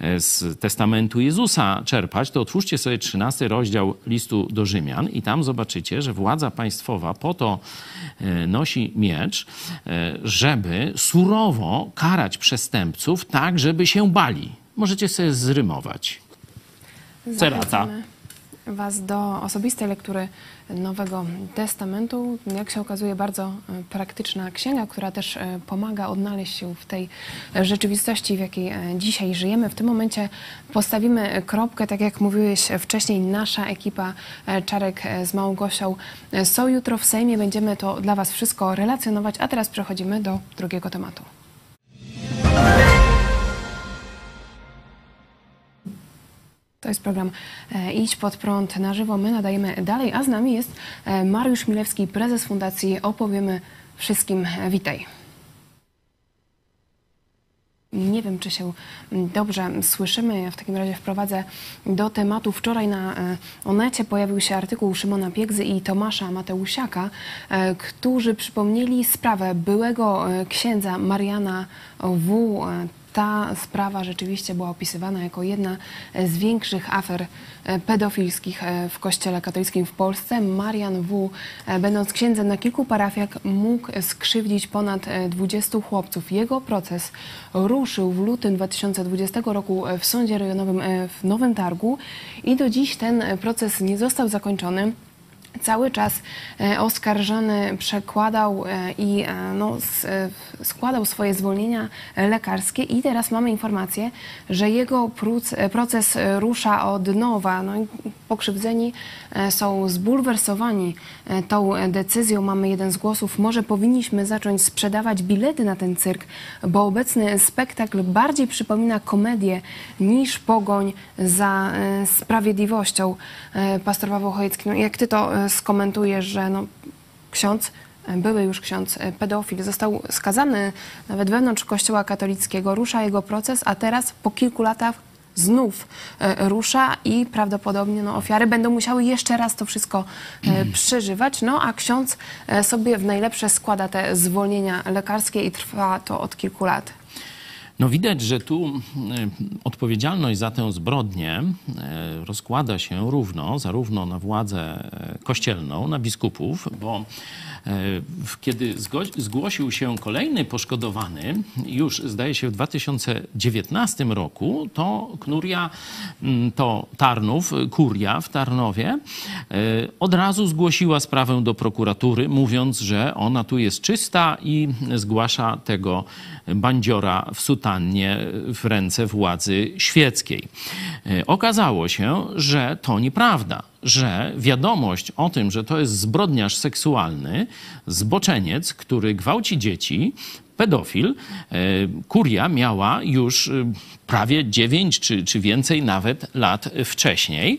e, z testamentu Jezusa czerpać, to otwórzcie sobie 13 rozdział listu do Rzymian i tam zobaczycie, że władza państwowa po to e, nosi miecz, żeby surowo karać przestępców tak, żeby się bali. Możecie sobie zrymować. Cerata. Was do osobistej lektury Nowego Testamentu. Jak się okazuje, bardzo e, praktyczna księga, która też e, pomaga odnaleźć się w tej rzeczywistości, w jakiej e, dzisiaj żyjemy. W tym momencie postawimy kropkę, tak jak mówiłeś wcześniej, nasza ekipa Czarek z Małgosią są jutro w Sejmie. Będziemy to dla Was wszystko relacjonować, a teraz przechodzimy do drugiego tematu. To jest program e, Idź pod prąd na żywo. My nadajemy dalej, a z nami jest e, Mariusz Milewski, prezes Fundacji Opowiemy Wszystkim e, Witaj. Nie wiem, czy się mm, dobrze słyszymy. Ja w takim razie wprowadzę do tematu. Wczoraj na Onecie pojawił się artykuł Szymona Piegzy i Tomasza Mateusiaka, którzy przypomnieli sprawę byłego księdza Mariana W., ta sprawa rzeczywiście była opisywana jako jedna z większych afer e, pedofilskich e, w Kościele katolickim w Polsce. Marian W., e, będąc księdzem na kilku parafiach, mógł skrzywdzić ponad e, 20 chłopców. Jego proces ruszył w lutym 2020 roku w Sądzie Rejonowym w Nowym Targu i do dziś ten proces nie został zakończony. Cały czas e, oskarżony przekładał e, i e, no, składał swoje zwolnienia lekarskie i teraz mamy informację, że jego proces rusza od nowa. No, pokrzywdzeni są zbulwersowani tą decyzją. Mamy jeden z głosów. Może powinniśmy zacząć sprzedawać bilety na ten cyrk, bo obecny spektakl bardziej przypomina komedię niż pogoń za sprawiedliwością. Pastor Paweł Chojecki, no jak ty to e, skomentujesz, że no, ksiądz, były już ksiądz e, pedofil, został skazany nawet wewnątrz kościoła katolickiego, rusza jego proces, a teraz po kilku latach znów e, rusza i prawdopodobnie no, ofiary będą musiały jeszcze raz to wszystko e, przeżywać. No a ksiądz sobie w najlepsze składa te zwolnienia lekarskie i trwa to od kilku lat. No widać, że tu e, odpowiedzialność za tę zbrodnię e, rozkłada się równo, zarówno na władzę e, kościelną, na biskupów, bo e, kiedy zgłosił się kolejny poszkodowany, już zdaje się w 2019 roku, to Knuria, mm, to Tarnów, Kuria w Tarnowie, od razu zgłosiła sprawę do prokuratury, mówiąc, że ona tu jest czysta i zgłasza tego bandziora w sutannie w ręce władzy świeckiej. E, Okazało się, że to nieprawda, że wiadomość o tym, że to jest zbrodniarz seksualny, zboczeniec, który gwałci dzieci, pedofil, e, kuria miała już e, prawie 9 czy, czy więcej nawet lat wcześniej.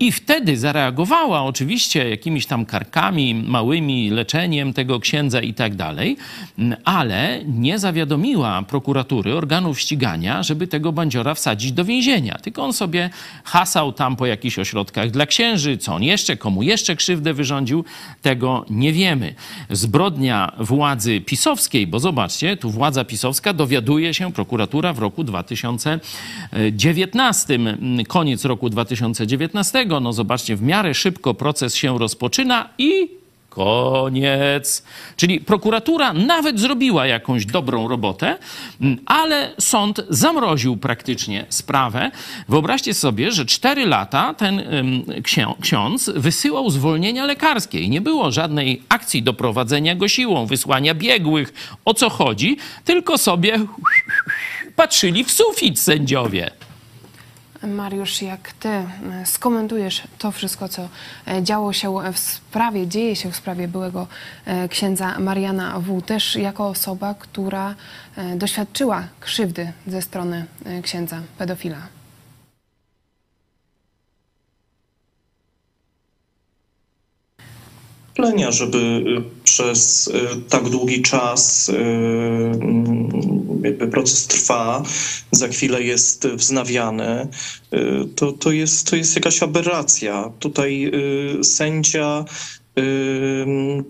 I wtedy zareagowała oczywiście jakimiś tam karkami, małymi leczeniem tego księdza i tak dalej, ale nie zawiadomiła prokuratury, organów ścigania, żeby tego bandziora wsadzić do więzienia. Tylko on sobie hasał tam po jakichś ośrodkach dla księży, co on jeszcze, komu jeszcze krzywdę wyrządził, tego nie wiemy. Zbrodnia władzy pisowskiej, bo zobaczcie, tu władza pisowska dowiaduje się, prokuratura w roku 2019, mm, koniec roku 2019, no zobaczcie, w miarę szybko proces się rozpoczyna i Koniec. Czyli prokuratura nawet zrobiła jakąś dobrą robotę, m, ale sąd zamroził praktycznie sprawę. Wyobraźcie sobie, że cztery lata ten ksiądz wysyłał zwolnienia lekarskie i nie było żadnej akcji doprowadzenia go siłą, wysłania biegłych. O co chodzi? Tylko sobie patrzyli w sufit sędziowie. Mariusz, jak ty e, skomentujesz to wszystko, co e, działo się w sprawie, dzieje się w sprawie byłego e, księdza Mariana W., też jako osoba, która doświadczyła krzywdy ze strony księdza pedofila. Plenia, żeby y, przez y, tak długi czas y, mm, jakby proces trwa, za chwilę jest wznawiany, to, to, jest, to jest jakaś aberracja. Tutaj sędzia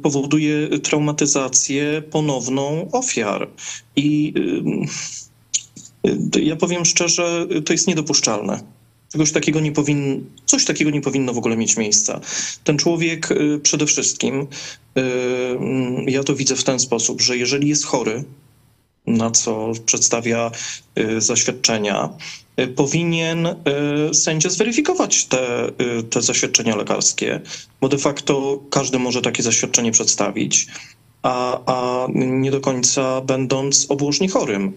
powoduje traumatyzację ponowną ofiar. I ja powiem szczerze, to jest niedopuszczalne. Czegoś takiego nie powinno, coś takiego nie powinno w ogóle mieć miejsca. Ten człowiek y, przede wszystkim, y, ja to widzę w ten sposób, że jeżeli jest chory, na co przedstawia y, zaświadczenia, powinien sędzia zweryfikować te, te zaświadczenia lekarskie, bo de facto każdy może takie zaświadczenie przedstawić. A, a nie do końca będąc obłożnie chorym.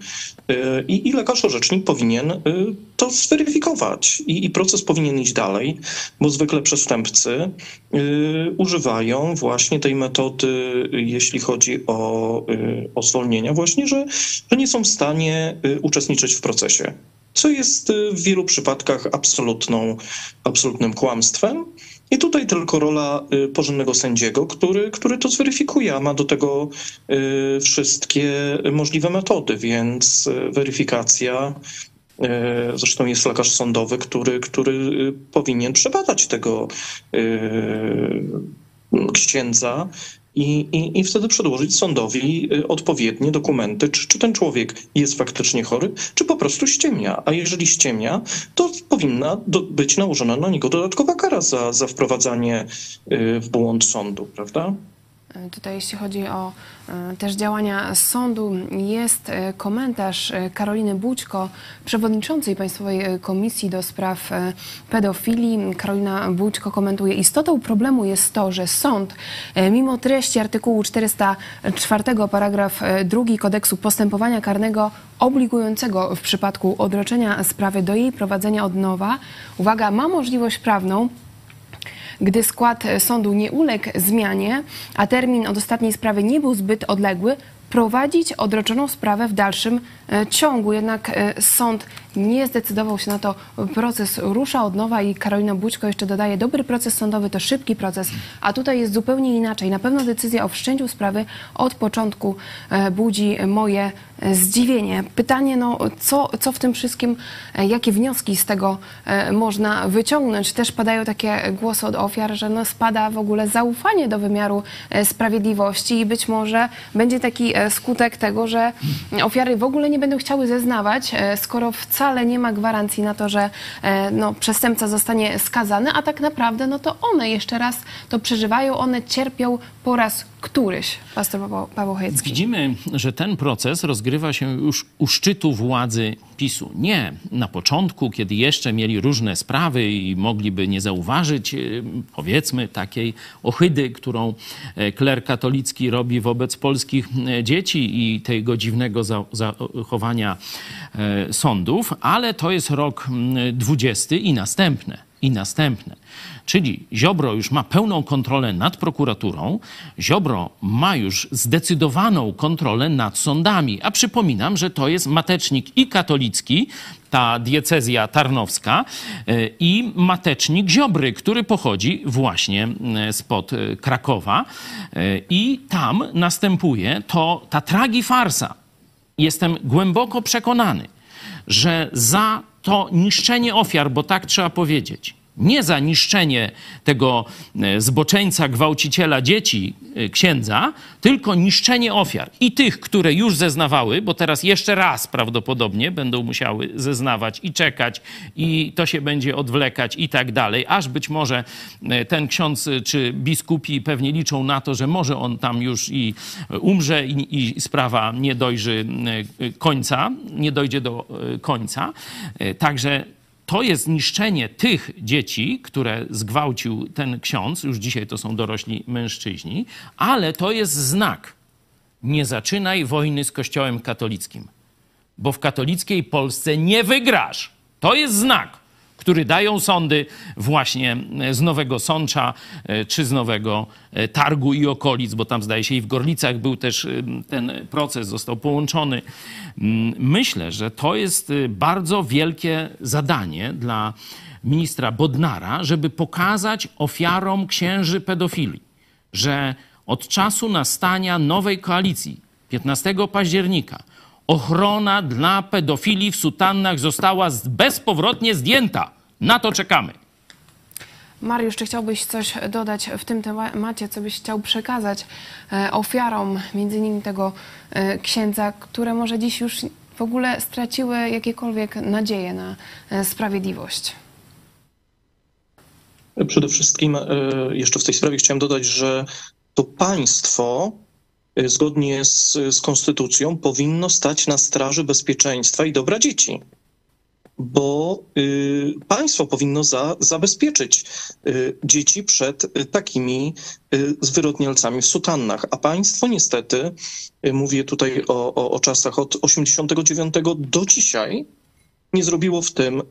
Y, I, I lekarz orzecznik powinien y, to zweryfikować i, i proces powinien iść dalej, bo zwykle przestępcy y, używają właśnie tej metody, jeśli chodzi o, o zwolnienia, właśnie, że, że nie są w stanie uczestniczyć w procesie. Co jest w wielu przypadkach absolutną, absolutnym kłamstwem. I tutaj tylko rola y, porządnego sędziego, który, który to zweryfikuje, a ma do tego y, wszystkie możliwe metody, więc y, weryfikacja. Zresztą jest lekarz sądowy, który, który powinien przebadać tego księdza i, i, i wtedy przedłożyć sądowi y, odpowiednie dokumenty, czy, czy ten człowiek jest faktycznie chory, czy po prostu ściemnia. A jeżeli ściemnia, to powinna do, być nałożona na niego dodatkowa kara za, za wprowadzanie y, w błąd sądu, prawda? Tutaj jeśli chodzi o e, też działania sądu, jest e, komentarz e, Karoliny Bućko, przewodniczącej Państwowej Komisji do Spraw Pedofilii. Karolina Bućko komentuje, istotą problemu jest to, że sąd, mimo treści artykułu 404 paragraf 2 kodeksu postępowania karnego obligującego w przypadku odroczenia sprawy do jej prowadzenia od nowa, uwaga, ma możliwość prawną gdy skład sądu nie uległ zmianie, a termin od ostatniej sprawy nie był zbyt odległy, prowadzić odroczoną sprawę w dalszym e, ciągu. Jednak e, sąd nie zdecydował się na to. Proces rusza od nowa i Karolina Bućko jeszcze dodaje, dobry proces sądowy to szybki proces, a tutaj jest zupełnie inaczej. Na pewno decyzja o wszczęciu sprawy od początku e, budzi moje zdziwienie. Pytanie, no, co, co w tym wszystkim, jakie wnioski z tego można wyciągnąć? Też padają takie głosy od ofiar, że no, spada w ogóle zaufanie do wymiaru sprawiedliwości i być może będzie taki E, skutek tego, że ofiary w ogóle nie będą chciały zeznawać, e, skoro wcale nie ma gwarancji na to, że e, no, przestępca zostanie skazany, a tak naprawdę no to one jeszcze raz to przeżywają, one cierpią po raz któryś, pastor Paweł, Chojecki. Widzimy, że ten proces rozgrywa się już u szczytu władzy PiSu. Nie na początku, kiedy jeszcze mieli różne sprawy i mogliby nie zauważyć, e, powiedzmy, takiej ohydy, którą e, kler katolicki robi wobec polskich e, dzieci i tego dziwnego zachowania sądów, ale to jest rok 20 i następne. I następne. Czyli Ziobro już ma pełną kontrolę nad prokuraturą, Ziobro ma już zdecydowaną kontrolę nad sądami. A przypominam, że to jest matecznik i katolicki, ta diecezja tarnowska, e, i matecznik Ziobry, który pochodzi właśnie e, spod e, Krakowa. I tam następuje to ta tragi farsa. Jestem głęboko przekonany, że za to niszczenie ofiar, bo tak trzeba powiedzieć, nie za niszczenie tego e, zboczeńca, gwałciciela dzieci, e, księdza, tylko niszczenie ofiar. I tych, które już zeznawały, bo teraz jeszcze raz prawdopodobnie będą musiały zeznawać i czekać, i to się będzie odwlekać i tak dalej, aż być może e, ten ksiądz czy biskupi pewnie liczą na to, że może on tam już i umrze i, i sprawa nie dojrzy końca, nie dojdzie do końca. Także to jest niszczenie tych dzieci, które zgwałcił ten ksiądz, już dzisiaj to są dorośli mężczyźni, ale to jest znak. Nie zaczynaj wojny z Kościołem katolickim, bo w katolickiej Polsce nie wygrasz. To jest znak który dają sądy właśnie e, z Nowego Sącza e, czy z Nowego e, Targu i okolic, bo tam zdaje się i w Gorlicach był też ten proces, został połączony. Mm, myślę, że to jest bardzo wielkie zadanie dla ministra Bodnara, żeby pokazać ofiarom księży pedofilii, że od czasu nastania nowej koalicji 15 października ochrona dla pedofilii w sutannach została bezpowrotnie zdjęta. Na to czekamy. Mariusz, czy chciałbyś coś dodać w tym temacie, co byś chciał przekazać e, ofiarom, między innymi tego e, księdza, które może dziś już w ogóle straciły jakiekolwiek nadzieję na e, sprawiedliwość? Przede wszystkim jeszcze w tej sprawie chciałem dodać, że to państwo zgodnie z, z konstytucją powinno stać na straży bezpieczeństwa i dobra dzieci bo y, państwo powinno za, zabezpieczyć y, dzieci przed y, takimi zwyrodnialcami w sutannach. A państwo niestety, mówię tutaj o, o, o czasach od 89 do dzisiaj, nie zrobiło w tym,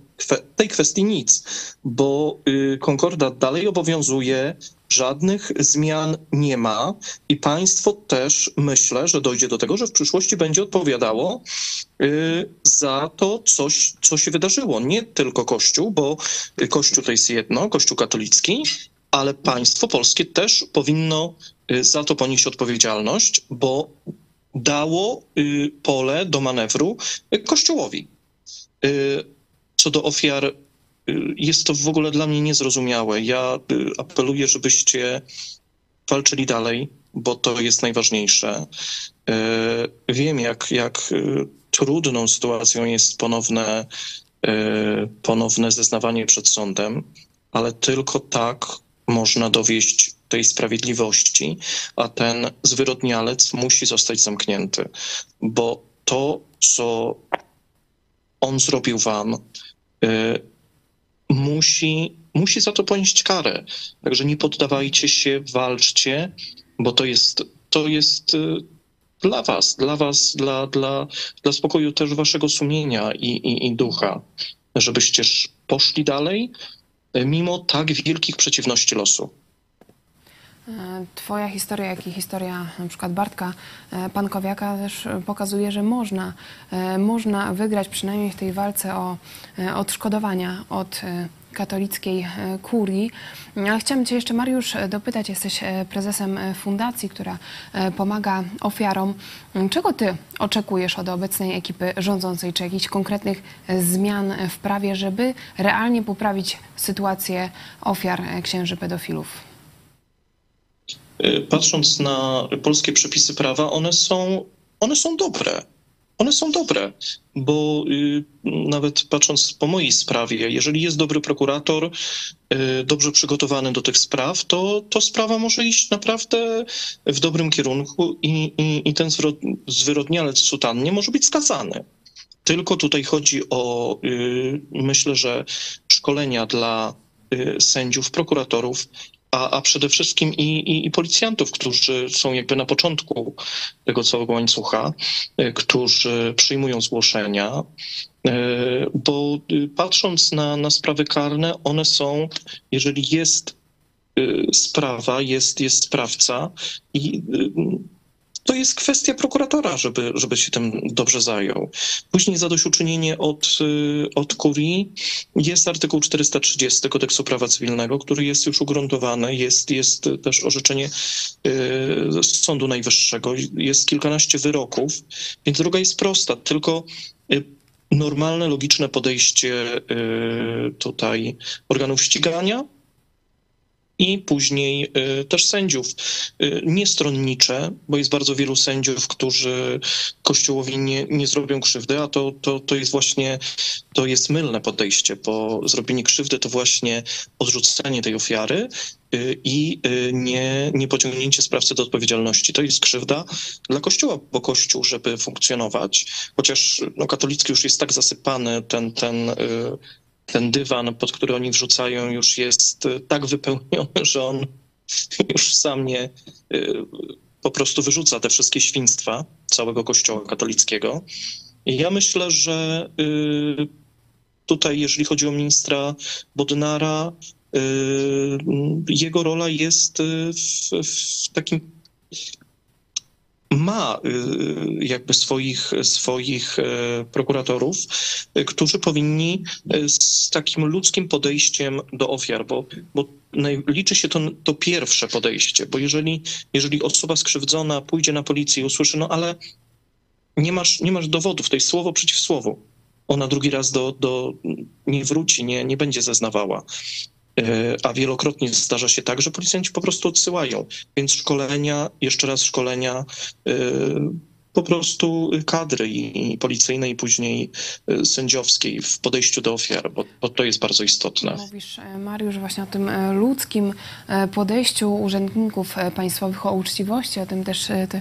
tej kwestii nic, bo konkordat dalej obowiązuje, żadnych zmian nie ma i państwo też myślę, że dojdzie do tego, że w przyszłości będzie odpowiadało y, za to coś, co się wydarzyło. Nie tylko Kościół, bo Kościół to jest jedno, Kościół katolicki, ale państwo polskie też powinno y, za to ponieść odpowiedzialność, bo dało y, pole do manewru Kościołowi. Co do ofiar jest to w ogóle dla mnie niezrozumiałe. Ja y, apeluję, żebyście walczyli dalej, bo to jest najważniejsze. Wiem, jak, jak trudną sytuacją jest ponowne, ponowne zeznawanie przed sądem, ale tylko tak można dowieść tej sprawiedliwości, a ten zwyrodnialec musi zostać zamknięty, bo to, co on zrobił wam, musi, musi za to ponieść karę. Także nie poddawajcie się, walczcie, bo to jest, to jest y, dla was, dla was, dla, dla, dla spokoju też waszego sumienia i, i, i ducha, żebyście poszli dalej, y, mimo tak wielkich przeciwności losu. E, twoja historia, jak i historia na przykład Bartka e, Pankowiaka też pokazuje, że można, e, można wygrać przynajmniej w tej walce o odszkodowania od katolickiej kurii. Ale chciałam Cię jeszcze, Mariusz, dopytać. Jesteś prezesem fundacji, która pomaga ofiarom. Czego Ty oczekujesz od obecnej ekipy rządzącej? Czy jakichś konkretnych zmian w prawie, żeby realnie poprawić sytuację ofiar księży pedofilów? Y, patrząc na polskie przepisy prawa, one są, one są dobre. One są dobre, bo y, nawet patrząc po mojej sprawie, jeżeli jest dobry prokurator, y, dobrze przygotowany do tych spraw, to, to sprawa może iść naprawdę w dobrym kierunku i, i, i ten zwyrodnialec sutannie może być skazany. Tylko tutaj chodzi o, myślę, że szkolenia dla sędziów, prokuratorów a, a przede wszystkim i, i, i, policjantów, którzy są jakby na początku tego całego łańcucha, e, którzy przyjmują zgłoszenia, e, bo y, patrząc na, na sprawy karne, one są, jeżeli jest sprawa, jest, jest sprawca i to jest kwestia prokuratora, żeby, żeby się tym dobrze zajął. Później zadośćuczynienie od, y, od kurii. Jest artykuł 430 kodeksu prawa cywilnego, który jest już ugruntowany, jest, jest też orzeczenie y, Sądu Najwyższego, jest kilkanaście wyroków, więc droga jest prosta, tylko y, normalne, logiczne podejście tutaj organów ścigania, i później y, też sędziów. Y, niestronnicze, bo jest bardzo wielu sędziów, którzy Kościołowi nie, nie zrobią krzywdy, a to, to, to jest właśnie, to jest mylne podejście, bo zrobienie krzywdy to właśnie odrzucenie tej ofiary y, i nie, nie pociągnięcie sprawcy do odpowiedzialności. To jest krzywda dla Kościoła, bo Kościół, żeby funkcjonować, chociaż no, katolicki już jest tak zasypany, ten, ten ten dywan, pod który oni wrzucają, już jest e, tak wypełniony, że on już sam nie e, po prostu wyrzuca te wszystkie świństwa całego kościoła katolickiego. I ja myślę, że e, tutaj, jeżeli chodzi o ministra Bodnara, jego rola jest w, w takim ma y, jakby swoich, swoich e, prokuratorów, y, którzy powinni e, z takim ludzkim podejściem do ofiar, bo, bo liczy się to, to pierwsze podejście, bo jeżeli, jeżeli osoba skrzywdzona pójdzie na policję i usłyszy, no ale nie masz, nie masz dowodów, to jest słowo przeciw słowu, ona drugi raz do, do, nie wróci, nie, nie będzie zeznawała. E, a wielokrotnie zdarza się tak, że policjanci po prostu odsyłają. Więc szkolenia, jeszcze raz szkolenia e, po prostu kadry i, policyjnej, i później e, sędziowskiej w podejściu do ofiar, bo, bo, to jest bardzo istotne. Mówisz, e, Mariusz, właśnie o tym e, ludzkim podejściu urzędników państwowych, o uczciwości, o tym też ty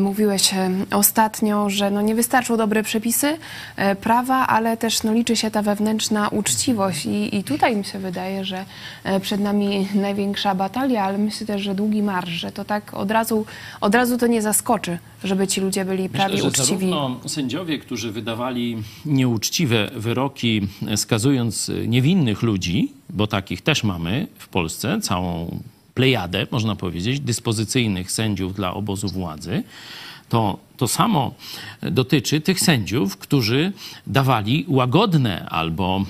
mówiłeś ostatnio, że no nie wystarczą dobre przepisy prawa, ale też no liczy się ta wewnętrzna uczciwość. I, i tutaj mi się wydaje, że przed nami największa batalia, ale myślę też, że długi marsz, że to tak od razu, od razu to nie zaskoczy, żeby ci ludzie byli prawie Myślę, uczciwi. Zarówno sędziowie, którzy wydawali nieuczciwe wyroki, skazując niewinnych ludzi, bo takich też mamy w Polsce, całą plejadę, można powiedzieć, dyspozycyjnych sędziów dla obozu władzy, to to samo dotyczy tych sędziów, którzy dawali łagodne albo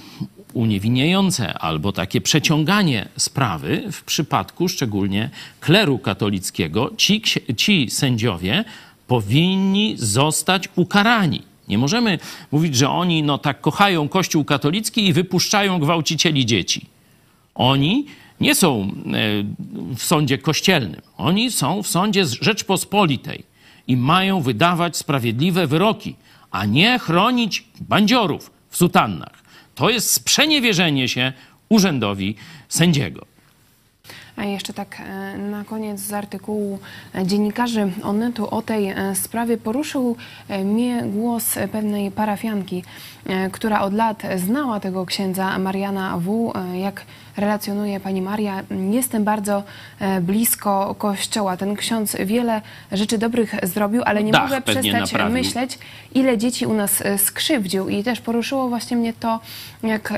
uniewinniające albo takie przeciąganie sprawy w przypadku szczególnie kleru katolickiego. Ci, ci sędziowie powinni zostać ukarani. Nie możemy mówić, że oni no tak kochają Kościół katolicki i wypuszczają gwałcicieli dzieci. Oni nie są e, w sądzie kościelnym. Oni są w sądzie Rzeczpospolitej i mają wydawać sprawiedliwe wyroki, a nie chronić bandziorów w sutannach. To jest sprzeniewierzenie się urzędowi sędziego. A jeszcze tak e, na koniec z artykułu e, dziennikarzy. Onetu o tej e, sprawie poruszył mnie głos pewnej parafianki, która od lat znała tego księdza Mariana W. Jak relacjonuje pani Maria, jestem bardzo blisko kościoła. Ten ksiądz wiele rzeczy dobrych zrobił, ale nie Dach mogę przestać naprawił. myśleć, ile dzieci u nas skrzywdził. I też poruszyło właśnie mnie to, jak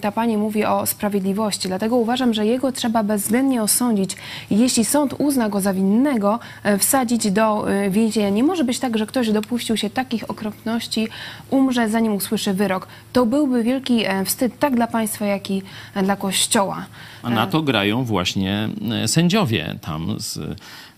ta pani mówi o sprawiedliwości. Dlatego uważam, że jego trzeba bezwzględnie osądzić. Jeśli sąd uzna go za winnego, e, wsadzić do e, więzienia. Nie może być tak, że ktoś dopuścił się takich okropności, umrze zanim usłyszy wyrok. To byłby wielki e, wstyd tak dla państwa, jak i e, dla Kościoła. A na to grają właśnie e, sędziowie tam z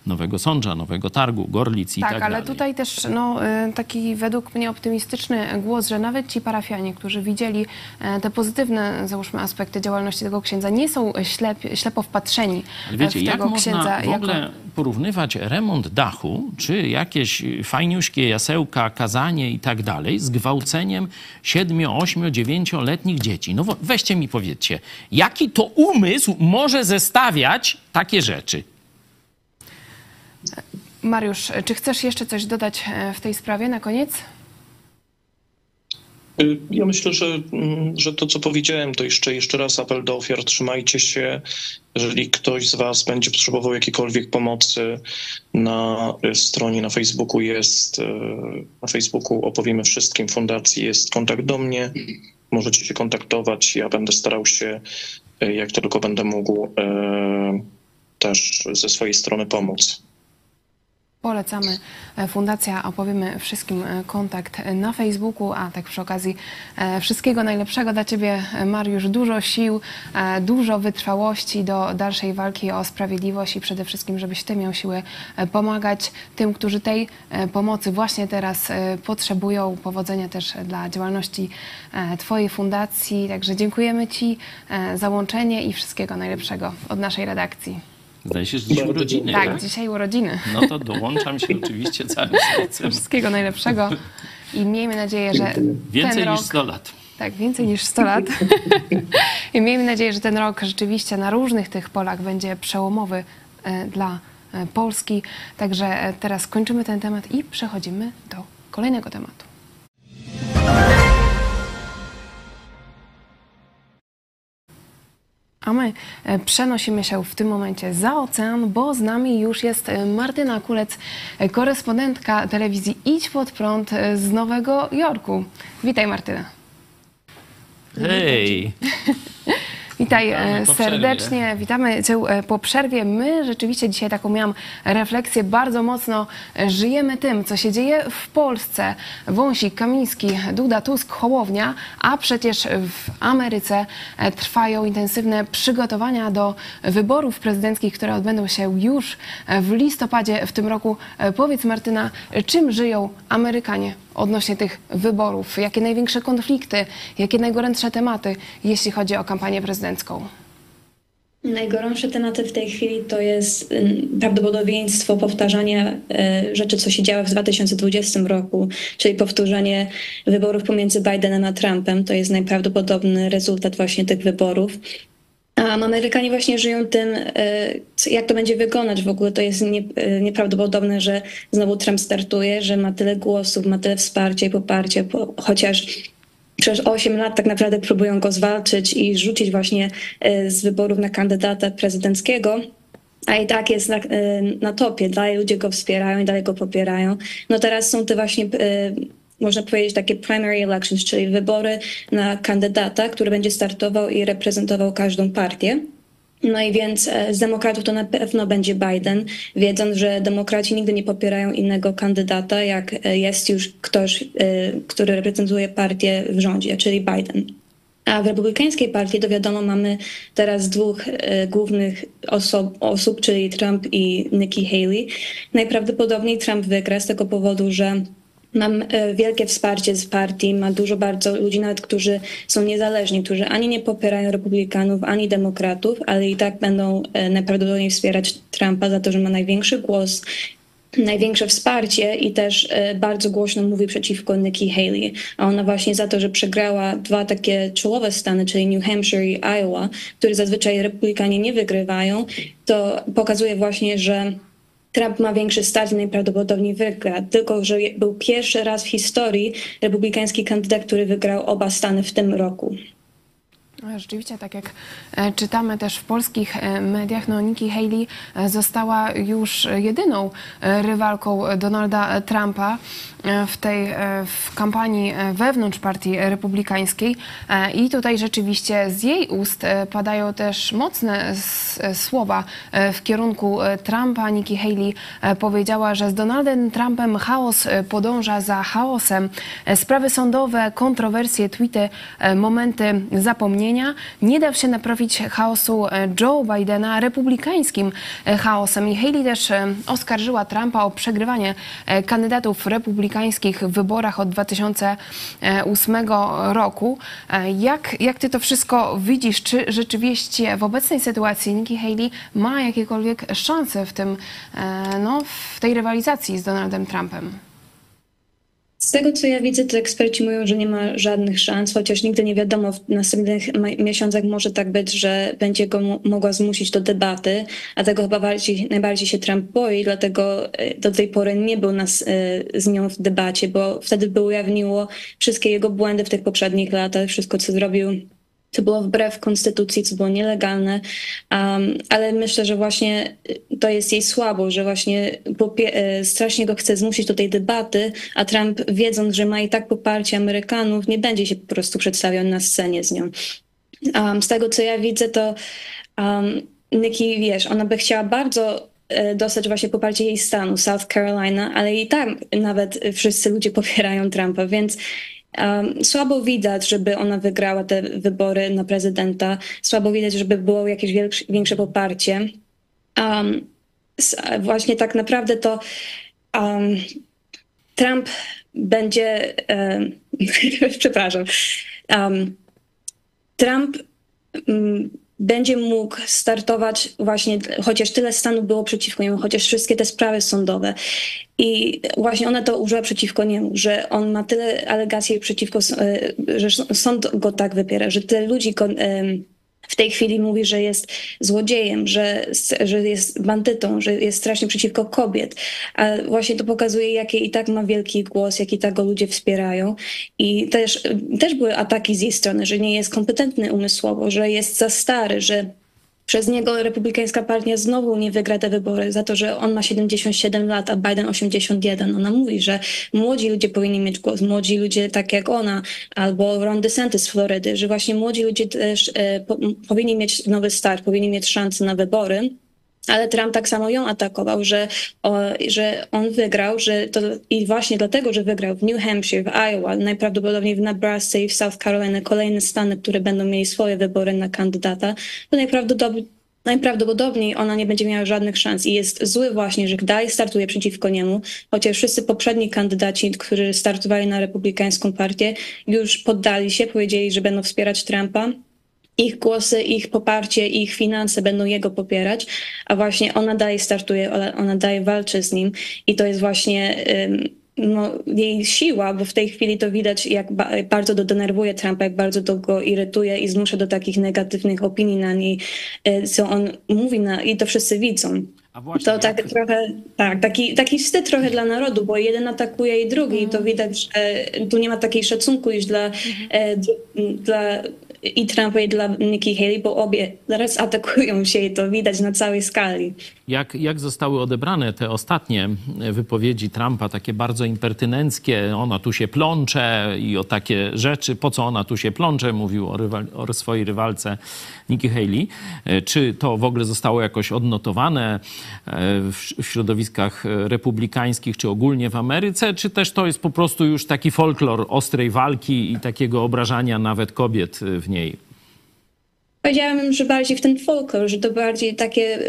Nowego Sądza, Nowego Targu, Gorlic i tak, Tak, ale dalej. tutaj też no, y, taki według mnie optymistyczny głos, że nawet ci parafianie, którzy widzieli e, te pozytywne, załóżmy, aspekty działalności tego księdza, nie są ślep, ślepo wpatrzeni Ale wiecie, w jak tego można księdza w ogóle porównywać remont dachu, czy jakieś fajniuśkie jasełka, kazanie i tak dalej z gwałceniem 7, 8, 9-letnich dzieci? No weźcie mi powiedzcie, jaki to umysł może zestawiać takie rzeczy? Mariusz, czy chcesz jeszcze coś dodać e, w tej sprawie na koniec? Y, Ja myślę, że, mm, że to, co powiedziałem, to jeszcze, jeszcze raz apel do ofiar. Trzymajcie się. Jeżeli ktoś z Was będzie potrzebował jakiejkolwiek pomocy, na y, stronie na Facebooku jest, y, na Facebooku opowiemy wszystkim fundacji, jest kontakt do mnie. Możecie się kontaktować. Ja będę starał się, jak tylko będę mógł, też ze swojej strony pomóc. Polecamy. E, Fundacja Opowiemy Wszystkim e, kontakt e, na Facebooku, a tak przy okazji wszystkiego najlepszego dla Ciebie, Mariusz. Dużo sił, dużo wytrwałości do dalszej walki o sprawiedliwość i przede wszystkim, żebyś Ty miał siłę e, pomagać tym, którzy tej pomocy właśnie teraz potrzebują. Powodzenia też dla działalności Twojej fundacji. Także dziękujemy Ci za łączenie i wszystkiego najlepszego od naszej redakcji. Zdaje się, że Bardzo urodziny, Tak, tak? dzisiaj urodziny. No to dołączam się oczywiście całym sercem. Wszystkiego najlepszego i miejmy nadzieję, że Więcej ten rok... niż 100 lat. Tak, więcej niż 100 lat. I miejmy nadzieję, że ten rok rzeczywiście na różnych tych polach będzie przełomowy e, dla e, Polski. Także e, teraz kończymy ten temat i przechodzimy do kolejnego tematu. A my e, przenosimy się w tym momencie za ocean, bo z nami już jest e, Martyna Kulec, e, korespondentka telewizji Idź Pod Prąd z Nowego Jorku. Witaj Martyna. Hej! Witaj e, serdecznie, witamy Cię e, po przerwie. My rzeczywiście dzisiaj taką miałam refleksję, bardzo mocno żyjemy tym, co się dzieje w Polsce. Wąsik, Kamiński, Duda, Tusk, Hołownia, a przecież w Ameryce e, trwają intensywne przygotowania do wyborów prezydenckich, które odbędą się już w listopadzie w tym roku. Powiedz Martyna, czym żyją Amerykanie odnośnie tych wyborów? Jakie największe konflikty, jakie najgorętsze tematy, jeśli chodzi o kampanię prezydencką? Najgorętsze tematy w tej chwili to jest ym, prawdopodobieństwo powtarzania y, rzeczy, co się działo w 2020 roku, czyli powtórzenie wyborów pomiędzy Bidenem a Trumpem. To jest najprawdopodobny rezultat właśnie tych wyborów. A Amerykanie właśnie żyją tym, co- jak to będzie wyglądać w ogóle. To jest nie, y, nieprawdopodobne, że znowu Trump startuje, że ma tyle głosów, ma tyle wsparcia i poparcia, po, chociaż przez 8 lat tak naprawdę próbują go zwalczyć i rzucić właśnie e, z wyborów na kandydata prezydenckiego. A i tak jest na, e, na topie, dalej ludzie go wspierają i dalej go popierają. No teraz są te właśnie, e, można powiedzieć, takie primary elections, czyli wybory na kandydata, który będzie startował i reprezentował każdą partię. No i więc e, z demokratów to na pewno będzie Biden, wiedząc, że demokraci nigdy nie popierają innego kandydata, jak e, jest już ktoś, e, który reprezentuje partię w rządzie, czyli Biden. A w republikańskiej partii, to wiadomo, mamy teraz dwóch głównych osób, osób, czyli Trump i Nikki Haley. Najprawdopodobniej Trump wygra z tego powodu, że Mam e, wielkie wsparcie z partii, ma dużo bardzo ludzi, nawet którzy są niezależni, którzy ani nie popierają republikanów, ani demokratów, ale i tak będą e, najprawdopodobniej wspierać Trumpa za to, że ma największy głos, największe wsparcie i też e, bardzo głośno mówi przeciwko Nikki Haley. A ona właśnie za to, że przegrała dwa takie czołowe stany, czyli New Hampshire i Iowa, które zazwyczaj republikanie nie wygrywają, to pokazuje właśnie, że Trump ma większy start i najprawdopodobniej wygra. Tylko, że był pierwszy raz w historii republikański kandydat, który wygrał oba stany w tym roku. Rzeczywiście, tak jak e, czytamy też w polskich e, mediach, no Nikki Haley e, została już jedyną rywalką Donalda Trumpa w tej w kampanii wewnątrz partii republikańskiej i tutaj rzeczywiście z jej ust padają też mocne słowa w kierunku Trumpa. Nikki Haley powiedziała, że z Donaldem Trumpem chaos podąża za chaosem. Sprawy sądowe, kontrowersje, tweety, momenty zapomnienia nie da się naprawić chaosu e, Joe Bidena republikańskim e, chaosem. I Haley też e, oskarżyła Trumpa o przegrywanie kandydatów republikańskich w wyborach od 2008 roku. Jak, jak ty to wszystko widzisz? Czy rzeczywiście w obecnej sytuacji Nikki Haley ma jakiekolwiek szanse w tym, no, w tej rywalizacji z Donaldem Trumpem? Z tego, co ja widzę, to eksperci mówią, że nie ma żadnych szans, chociaż nigdy nie wiadomo, w następnych miesiącach może tak być, że będzie go mogła zmusić do debaty, a tego chyba bardziej, najbardziej się Trump boi, dlatego e, do tej pory nie był nas e, z nią w debacie, bo wtedy by ujawniło wszystkie jego błędy w tych poprzednich latach, wszystko, co zrobił co było wbrew konstytucji, co było nielegalne, um, ale myślę, że właśnie y, to jest jej słabo, że właśnie y, strasznie go chce zmusić do tej debaty, a Trump wiedząc, że ma i tak poparcie Amerykanów, nie będzie się po prostu przedstawiał na scenie z nią. Um, z tego, co ja widzę, to um, Nikki, wiesz, ona by chciała bardzo y, dostać właśnie poparcie jej stanu, South Carolina, ale i tak nawet wszyscy ludzie popierają Trumpa, więc Słabo widać, żeby ona wygrała te wybory na prezydenta. Słabo widać, żeby było jakieś większe poparcie. Um, właśnie tak naprawdę to um, Trump będzie. przepraszam. Trump mm, będzie mógł startować właśnie, chociaż tyle stanów było przeciwko niemu, chociaż wszystkie te sprawy sądowe. I właśnie ona to użyła przeciwko niemu, że on ma tyle alegacji przeciwko, e, że sąd go tak wypiera, że tyle ludzi w tej chwili mówi, że jest złodziejem, że, że jest bandytą, że jest strasznie przeciwko kobiet. A właśnie to pokazuje, jakie i tak ma wielki głos, jak i tak go ludzie wspierają. I też, też były ataki z jej strony, że nie jest kompetentny umysłowo, że jest za stary, że przez niego republikańska partia znowu nie wygra te wybory za to, że on ma 77 lat, a Biden 81. Ona mówi, że młodzi ludzie powinni mieć głos, młodzi ludzie tak jak ona, albo Ron DeSantis z Florydy, że właśnie młodzi ludzie też e, po, powinni mieć nowy start, powinni mieć szansę na wybory. Ale Trump tak samo ją atakował, że, o, że on wygrał, że to i właśnie dlatego, że wygrał w New Hampshire, w Iowa, najprawdopodobniej w Nebraska i w South Carolina, kolejne stany, które będą mieli swoje wybory na kandydata, to najprawdopodobniej najprawdopodobniej ona nie będzie miała żadnych szans i jest zły właśnie, że dalej startuje przeciwko niemu, chociaż wszyscy poprzedni kandydaci, którzy startowali na republikańską partię, już poddali się, powiedzieli, że będą wspierać Trumpa ich głosy, ich poparcie, ich finanse będą jego popierać, a właśnie ona dalej startuje, ona dalej walczy z nim i to jest właśnie no, jej siła, bo w tej chwili to widać, jak bardzo to denerwuje Trumpa, jak bardzo to go irytuje i zmusza do takich negatywnych opinii na niej, y, co on mówi na, i to wszyscy widzą. Właśnie, to tak jak... trochę, tak, taki, taki wstyd trochę dla narodu, bo jeden atakuje i drugi mm. i to mhm. widać, że tu nie ma takiej szacunku już dla, mm. dla i Trumpa i dla Nikki Haley, bo obie zaraz atakują się i to widać na całej skali. Jak, jak zostały odebrane te ostatnie wypowiedzi Trumpa, takie bardzo impertynenckie, ona tu się plącze i o takie rzeczy, po co ona tu się plącze, mówił o, rywal, o swojej rywalce Nikki Haley. E, czy to w ogóle zostało jakoś odnotowane e, w środowiskach republikańskich, czy ogólnie w Ameryce, czy też to jest po prostu już taki folklor ostrej walki i takiego obrażania nawet kobiet w niej? Powiedziałabym, że bardziej w ten folklor, że to bardziej takie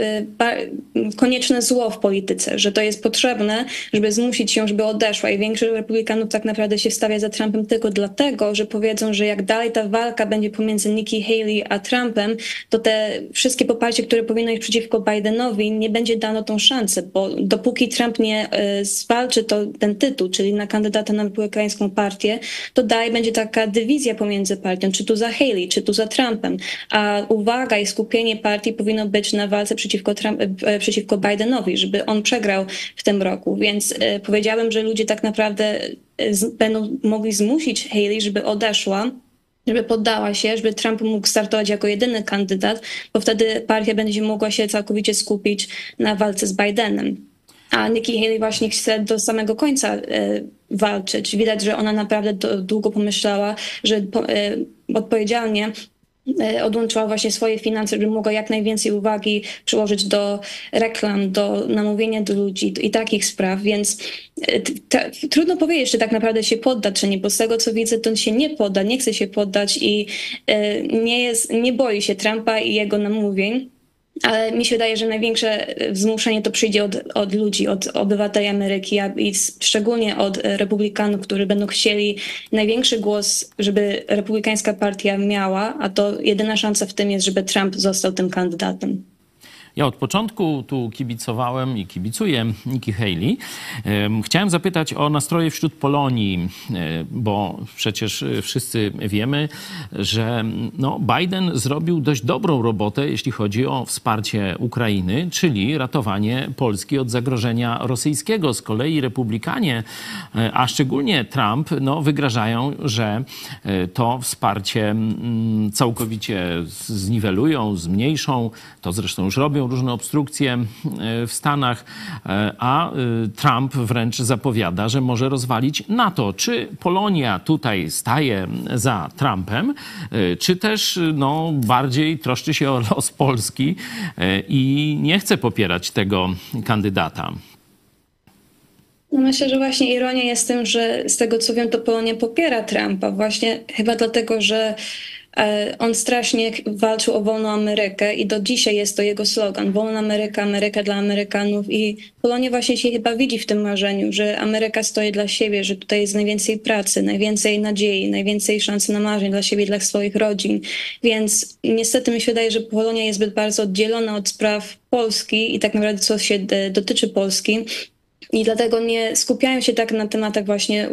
y, konieczne zło w polityce, że to jest potrzebne, żeby zmusić ją, żeby odeszła. I większość republikanów tak naprawdę się stawia za Trumpem tylko dlatego, że powiedzą, że jak dalej ta walka będzie pomiędzy Nikki Haley a Trumpem, to te wszystkie poparcie, które powinno iść przeciwko Bidenowi, nie będzie dano tą szansę, bo dopóki Trump nie y, zwalczy to, ten tytuł, czyli na kandydata na republikańską partię, to dalej będzie taka dywizja pomiędzy partią, czy tu za Haley, czy tu za Trumpem. A uwaga i skupienie partii powinno być na walce przeciwko, Trump, e, przeciwko Bidenowi, żeby on przegrał w tym roku. Więc e, powiedziałabym, że ludzie tak naprawdę e, będą mogli zmusić Haley, żeby odeszła żeby poddała się, żeby Trump mógł startować jako jedyny kandydat, bo wtedy partia będzie mogła się całkowicie skupić na walce z Bidenem. A Nikki Haley właśnie chce do samego końca walczyć. Widać, że ona naprawdę długo pomyślała, że odpowiedzialnie E, odłączyła właśnie swoje finanse, żeby mogła jak najwięcej uwagi przyłożyć do reklam, do namówienia do ludzi i takich spraw, więc e, trudno powiedzieć, czy tak naprawdę się podda, czy nie, bo z tego co widzę, to on się nie podda, nie chce się poddać i e, nie, jest, nie boi się Trumpa i jego namówień. Ale mi się wydaje, że największe wzmuszenie to przyjdzie od, od ludzi, od obywateli Ameryki, i szczególnie od republikanów, którzy będą chcieli największy głos, żeby republikańska partia miała, a to jedyna szansa w tym jest, żeby Trump został tym kandydatem. Ja od początku tu kibicowałem i kibicuję Nikki Haley. Chciałem zapytać o nastroje wśród Polonii, e, bo przecież wszyscy wiemy, że no, Biden zrobił dość dobrą robotę, jeśli chodzi o wsparcie Ukrainy, czyli ratowanie Polski od zagrożenia rosyjskiego. Z kolei republikanie, e, a szczególnie Trump, no, wygrażają, że e, to wsparcie całkowicie zniwelują, zmniejszą. To zresztą już robią różne obstrukcje e, w Stanach, e, a e, Trump wręcz zapowiada, że może rozwalić NATO. Czy Polonia tutaj staje za Trumpem, czy też no, bardziej troszczy się o los Polski i nie chce popierać tego kandydata? Myślę, że właśnie ironia jest tym, że z tego co wiem, to Polonia popiera Trumpa. Właśnie chyba dlatego, że on strasznie walczył o wolną Amerykę i do dzisiaj jest to jego slogan. Wolna Ameryka, Ameryka dla Amerykanów i Polonia właśnie się chyba widzi w tym marzeniu, że Ameryka stoi dla siebie, że tutaj jest najwięcej pracy, najwięcej nadziei, najwięcej szansy na marzeń dla siebie dla swoich rodzin. Więc niestety mi się wydaje, że Polonia jest zbyt bardzo oddzielona od spraw Polski i tak naprawdę co się dotyczy Polski, i dlatego nie skupiają się tak na tematach właśnie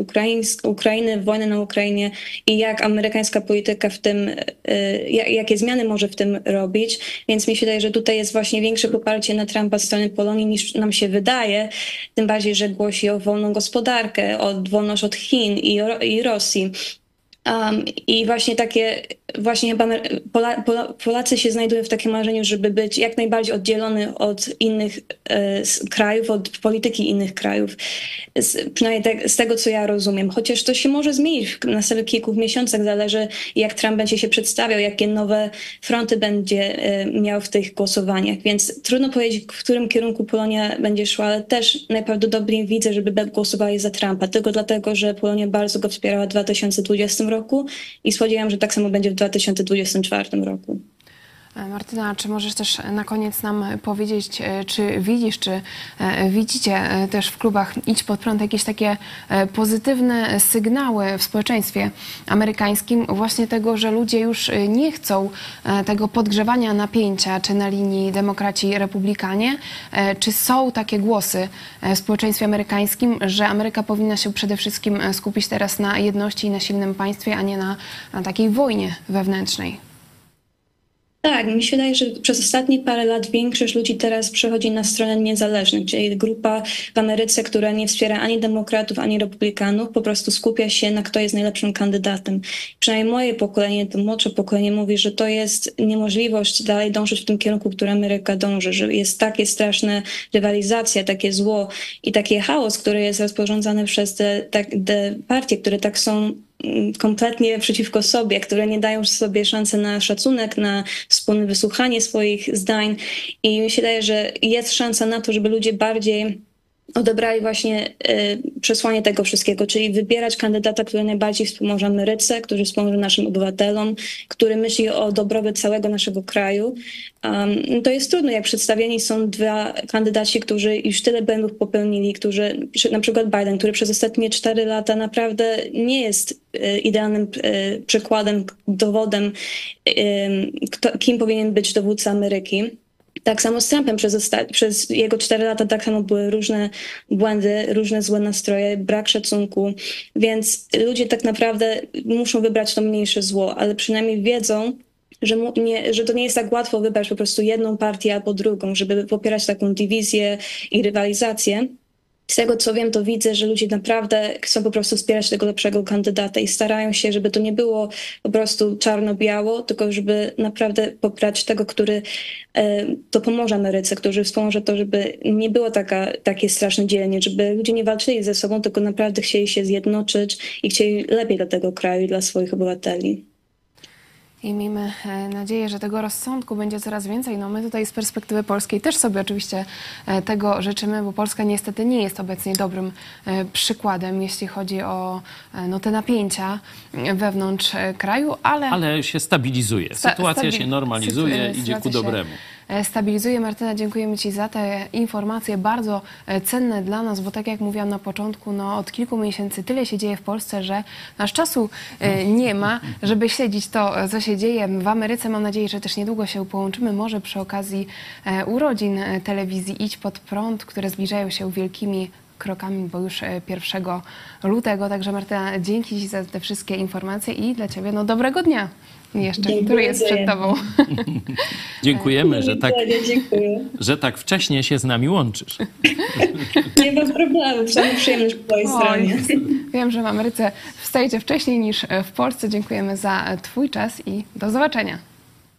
Ukrainy, wojny na Ukrainie i jak amerykańska polityka w tym, y, jakie zmiany może w tym robić. Więc mi się wydaje, że tutaj jest właśnie większe poparcie na Trumpa z strony Polonii niż nam się wydaje. Tym bardziej, że głosi o wolną gospodarkę, o wolność od Chin i, i Rosji. Um, I właśnie takie, właśnie Pola, Pola, Polacy się znajdują w takim marzeniu, żeby być jak najbardziej oddzielony od innych e, krajów, od polityki innych krajów. Z, przynajmniej tak, z tego, co ja rozumiem. Chociaż to się może zmienić w następnych kilku miesiącach, zależy jak Trump będzie się przedstawiał, jakie nowe fronty będzie e, miał w tych głosowaniach. Więc trudno powiedzieć, w którym kierunku Polonia będzie szła, ale też najprawdopodobniej widzę, żeby głosowali za Trumpa. Tylko dlatego, że Polonia bardzo go wspierała w 2020 roku i spodziewam, że tak samo będzie w 2024 roku. E, Martyna, czy możesz też na koniec nam powiedzieć, e, czy widzisz, czy e, widzicie też w klubach Idź Pod Prąd jakieś takie pozytywne sygnały w społeczeństwie amerykańskim właśnie tego, że ludzie już nie chcą tego podgrzewania napięcia, czy na linii demokraci i republikanie, czy są takie głosy w społeczeństwie amerykańskim, że Ameryka powinna się przede wszystkim skupić teraz na jedności i na silnym państwie, a nie na, na takiej wojnie wewnętrznej? Tak, mi się wydaje, że przez ostatnie parę lat większość ludzi teraz przechodzi na stronę niezależnych, czyli grupa w Ameryce, która nie wspiera ani demokratów, ani republikanów, po prostu skupia się na kto jest najlepszym kandydatem. Przynajmniej moje pokolenie, to młodsze pokolenie mówi, że to jest niemożliwość dalej dążyć w tym kierunku, w który Ameryka dąży, że jest takie straszne rywalizacja, takie zło i taki chaos, który jest rozporządzany przez te, te, te partie, które tak są kompletnie przeciwko sobie, które nie dają sobie szansy na szacunek, na wspólne wysłuchanie swoich zdań. I mi się że jest szansa na to, żeby ludzie bardziej odebrali właśnie przesłanie tego wszystkiego, czyli wybierać kandydata, który najbardziej wspomoże Ameryce, który wspomoże naszym obywatelom, który myśli o dobrobyt całego naszego kraju. Um, to jest trudno, jak przedstawieni są dwa kandydaci, którzy już tyle błędów popełnili, którzy, na przykład Biden, który przez ostatnie cztery lata naprawdę nie jest idealnym przykładem, dowodem, kim powinien być dowódca Ameryki. Tak samo z Trumpem. Przez, przez jego cztery lata tak samo były różne błędy, różne złe nastroje, brak szacunku, więc ludzie tak naprawdę muszą wybrać to mniejsze zło, ale przynajmniej wiedzą, że, nie, że to nie jest tak łatwo wybrać po prostu jedną partię albo drugą, żeby popierać taką dywizję i rywalizację z tego co wiem, to widzę, że ludzie naprawdę chcą po prostu wspierać tego lepszego kandydata i starają się, żeby to nie było po prostu czarno-biało, tylko żeby naprawdę popierać tego, który e, to pomoże Ameryce, który wspomoże to, żeby nie było taka, takie straszne dzielenie, żeby ludzie nie walczyli ze sobą, tylko naprawdę chcieli się zjednoczyć i chcieli lepiej dla tego kraju i dla swoich obywateli. I miejmy e, nadzieję, że tego rozsądku będzie coraz więcej. No my tutaj z perspektywy polskiej też sobie oczywiście e, tego życzymy, bo Polska niestety nie jest obecnie dobrym e, przykładem, jeśli chodzi o no, te napięcia wewnątrz kraju, ale... Ale się stabilizuje. Sytuacja się normalizuje, idzie ku dobremu. E, stabilizuje. Martyna, dziękujemy Ci za te informacje, bardzo e, cenne dla nas, bo tak jak mówiłam na początku, no, od kilku miesięcy tyle się dzieje w Polsce, że nasz czasu e, nie ma, żeby śledzić to, co się dzieje w Ameryce. Mam nadzieję, że też niedługo się połączymy, może przy okazji urodzin telewizji Idź Pod Prąd, które zbliżają się wielkimi krokami, bo już 1 lutego. Także Martyna, dzięki Ci za te wszystkie informacje i dla Ciebie no dobrego dnia jeszcze, Dziękuję który jest przed Tobą. Dziękujemy, że tak, że tak wcześnie się z nami łączysz. Nie ma problemu, przynajmniej przyjemność po Twojej stronie. Wiem, że w Ameryce wstajecie wcześniej niż w Polsce. Dziękujemy za Twój czas i do zobaczenia.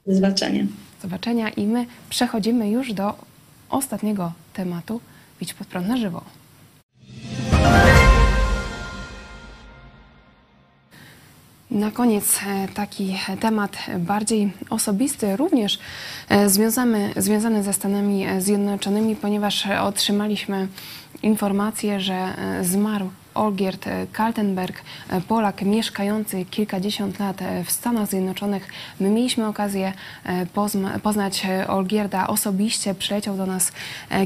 Do zobaczenia. Do zobaczenia i my przechodzimy już do ostatniego tematu. Widź pod prąd na żywo. Na koniec e, taki temat bardziej osobisty, również e, związany, związany ze Stanami Zjednoczonymi, ponieważ otrzymaliśmy informację, że e, zmarł Olgierd Kaltenberg, Polak mieszkający kilkadziesiąt lat w Stanach Zjednoczonych. My mieliśmy okazję poznać Olgierda osobiście. Przyleciał do nas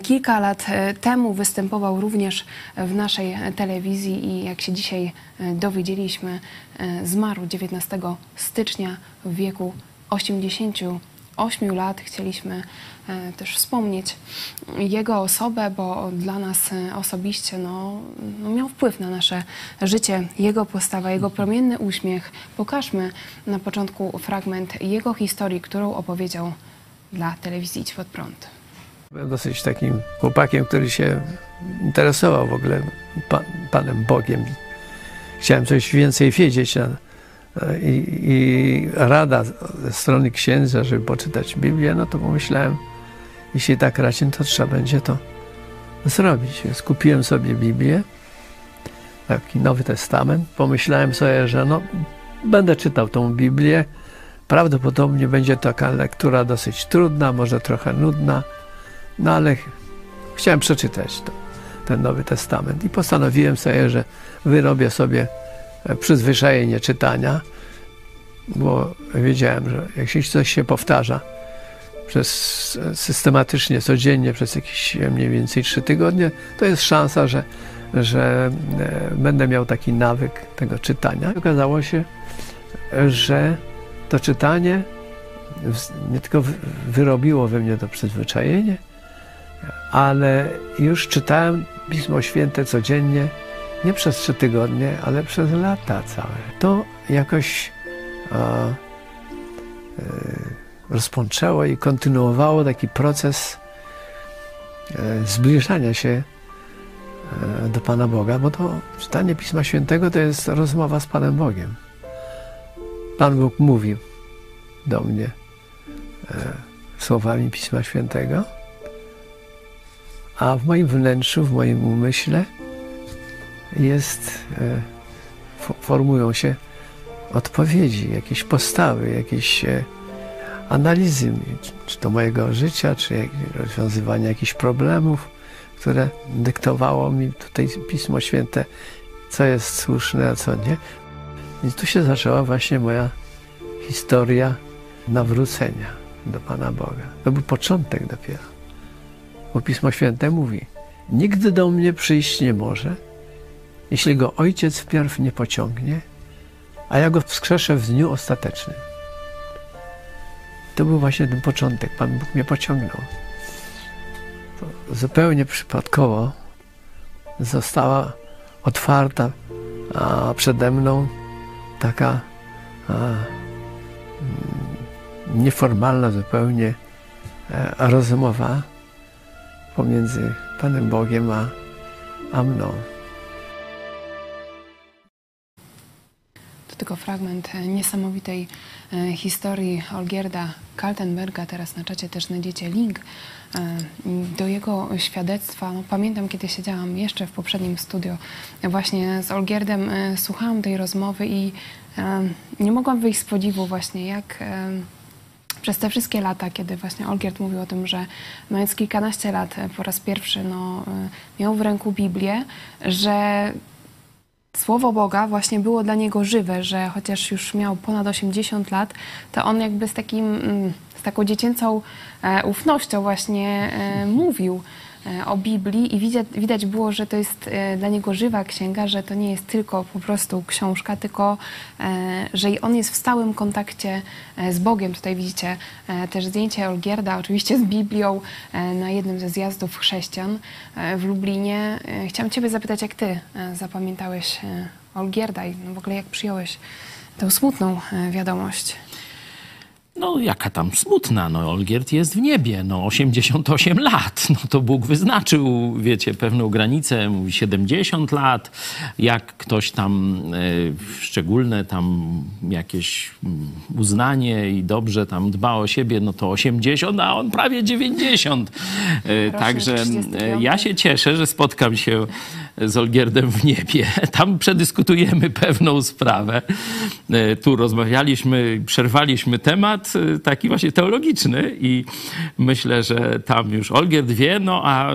kilka lat temu, występował również w naszej telewizji i jak się dzisiaj dowiedzieliśmy, zmarł 19 stycznia w wieku 88 lat. Chcieliśmy E, też wspomnieć jego osobę, bo dla nas e, osobiście no, no miał wpływ na nasze życie, jego postawa, jego promienny uśmiech. Pokażmy na początku fragment jego historii, którą opowiedział dla telewizji Idź Pod Prąd. Byłem dosyć takim chłopakiem, który się interesował w ogóle Pan, Panem Bogiem. Chciałem coś więcej wiedzieć. I, I, rada ze strony księdza, żeby poczytać Biblię, no to pomyślałem, jeśli tak raczej, to trzeba będzie to zrobić. Więc kupiłem sobie Biblię, taki Nowy Testament. Pomyślałem sobie, że no, będę czytał tą Biblię. Prawdopodobnie będzie taka lektura dosyć trudna, może trochę nudna, no ale chciałem przeczytać to, ten Nowy Testament i postanowiłem sobie, że wyrobię sobie przyzwyczajenie czytania, bo wiedziałem, że jak się coś się powtarza, przez systematycznie, codziennie przez jakieś mniej więcej trzy tygodnie, to jest szansa, że, że e, będę miał taki nawyk tego czytania. Okazało się, że to czytanie nie tylko wyrobiło we mnie to przyzwyczajenie, ale już czytałem Pismo Święte codziennie, nie przez trzy tygodnie, ale przez lata całe. To jakoś a, e, rozpoczęło i kontynuowało taki proces e, zbliżania się e, do Pana Boga, bo to czytanie Pisma Świętego to jest rozmowa z Panem Bogiem. Pan Bóg mówi do mnie e, słowami Pisma Świętego, a w moim wnętrzu, w moim umyśle jest, formują się odpowiedzi, jakieś postawy, jakieś analizy, czy to mojego życia, czy rozwiązywania jakichś problemów, które dyktowało mi tutaj Pismo Święte, co jest słuszne, a co nie. Więc tu się zaczęła właśnie moja historia nawrócenia do Pana Boga. To był początek dopiero. Bo Pismo Święte mówi, nigdy do mnie przyjść nie może, jeśli go Ojciec wpierw nie pociągnie, a ja go wskrzeszę w dniu ostatecznym. To był właśnie ten początek. Pan Bóg mnie pociągnął. Zupełnie przypadkowo została otwarta a przede mną taka a, mm, nieformalna zupełnie e, rozmowa pomiędzy Panem Bogiem a, a mną. To tylko fragment e, niesamowitej historii Olgierda Kaltenberga. Teraz na czacie też znajdziecie link e, do jego świadectwa. No, pamiętam, kiedy siedziałam jeszcze w poprzednim studio właśnie z Olgierdem, e, słuchałam tej rozmowy i e, nie mogłam wyjść z podziwu właśnie, jak e, przez te wszystkie lata, kiedy właśnie Olgierd mówił o tym, że mając kilkanaście lat e, po raz pierwszy no, e, miał w ręku Biblię, że Słowo Boga właśnie było dla niego żywe, że chociaż już miał ponad 80 lat, to on jakby z, takim, mm, z taką dziecięcą e, ufnością właśnie e, mówił o Biblii i widać, widać było, że to jest e, dla niego żywa księga, że to nie jest tylko po prostu książka, tylko e, że on jest w stałym kontakcie e, z Bogiem. Tutaj widzicie e, też zdjęcie Olgierda, oczywiście z Biblią e, na jednym ze zjazdów chrześcijan e, w Lublinie. E, Chciałam Ciebie zapytać, jak Ty e, zapamiętałeś e, Olgierda i w ogóle jak przyjąłeś tę smutną e, wiadomość? No, jaka tam smutna, no Olgierd jest w niebie, no 88 lat, no to Bóg wyznaczył, wiecie, pewną granicę, mówi 70 lat, jak ktoś tam e, szczególne tam jakieś mm, uznanie i dobrze tam dba o siebie, no to 80, a on prawie 90. E, Także e, 35. ja się cieszę, że spotkam się z Olgierdem w niebie. Tam przedyskutujemy pewną sprawę. E, Tu rozmawialiśmy, przerwaliśmy temat e, taki właśnie teologiczny i myślę, że tam już Olgierd wie, no a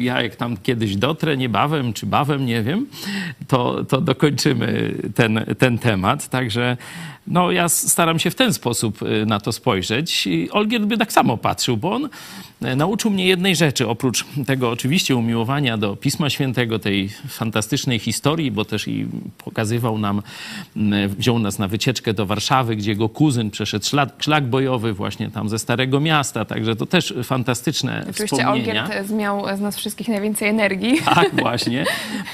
ja jak tam kiedyś dotrę, niebawem czy bawem, nie wiem, to, to dokończymy ten, ten temat. Także no, ja staram się w ten sposób y, na to spojrzeć. I Olgierd by tak samo patrzył, bo on e, nauczył mnie jednej rzeczy. Oprócz tego oczywiście umiłowania do Pisma Świętego, tej fantastycznej historii, bo też i pokazywał nam, wziął nas na wycieczkę do Warszawy, gdzie jego kuzyn przeszedł szlak, szlak bojowy właśnie tam ze Starego Miasta. Także to też fantastyczne Oczywiście wspomnienia. Olgierd miał z nas wszystkich najwięcej energii. Tak, właśnie.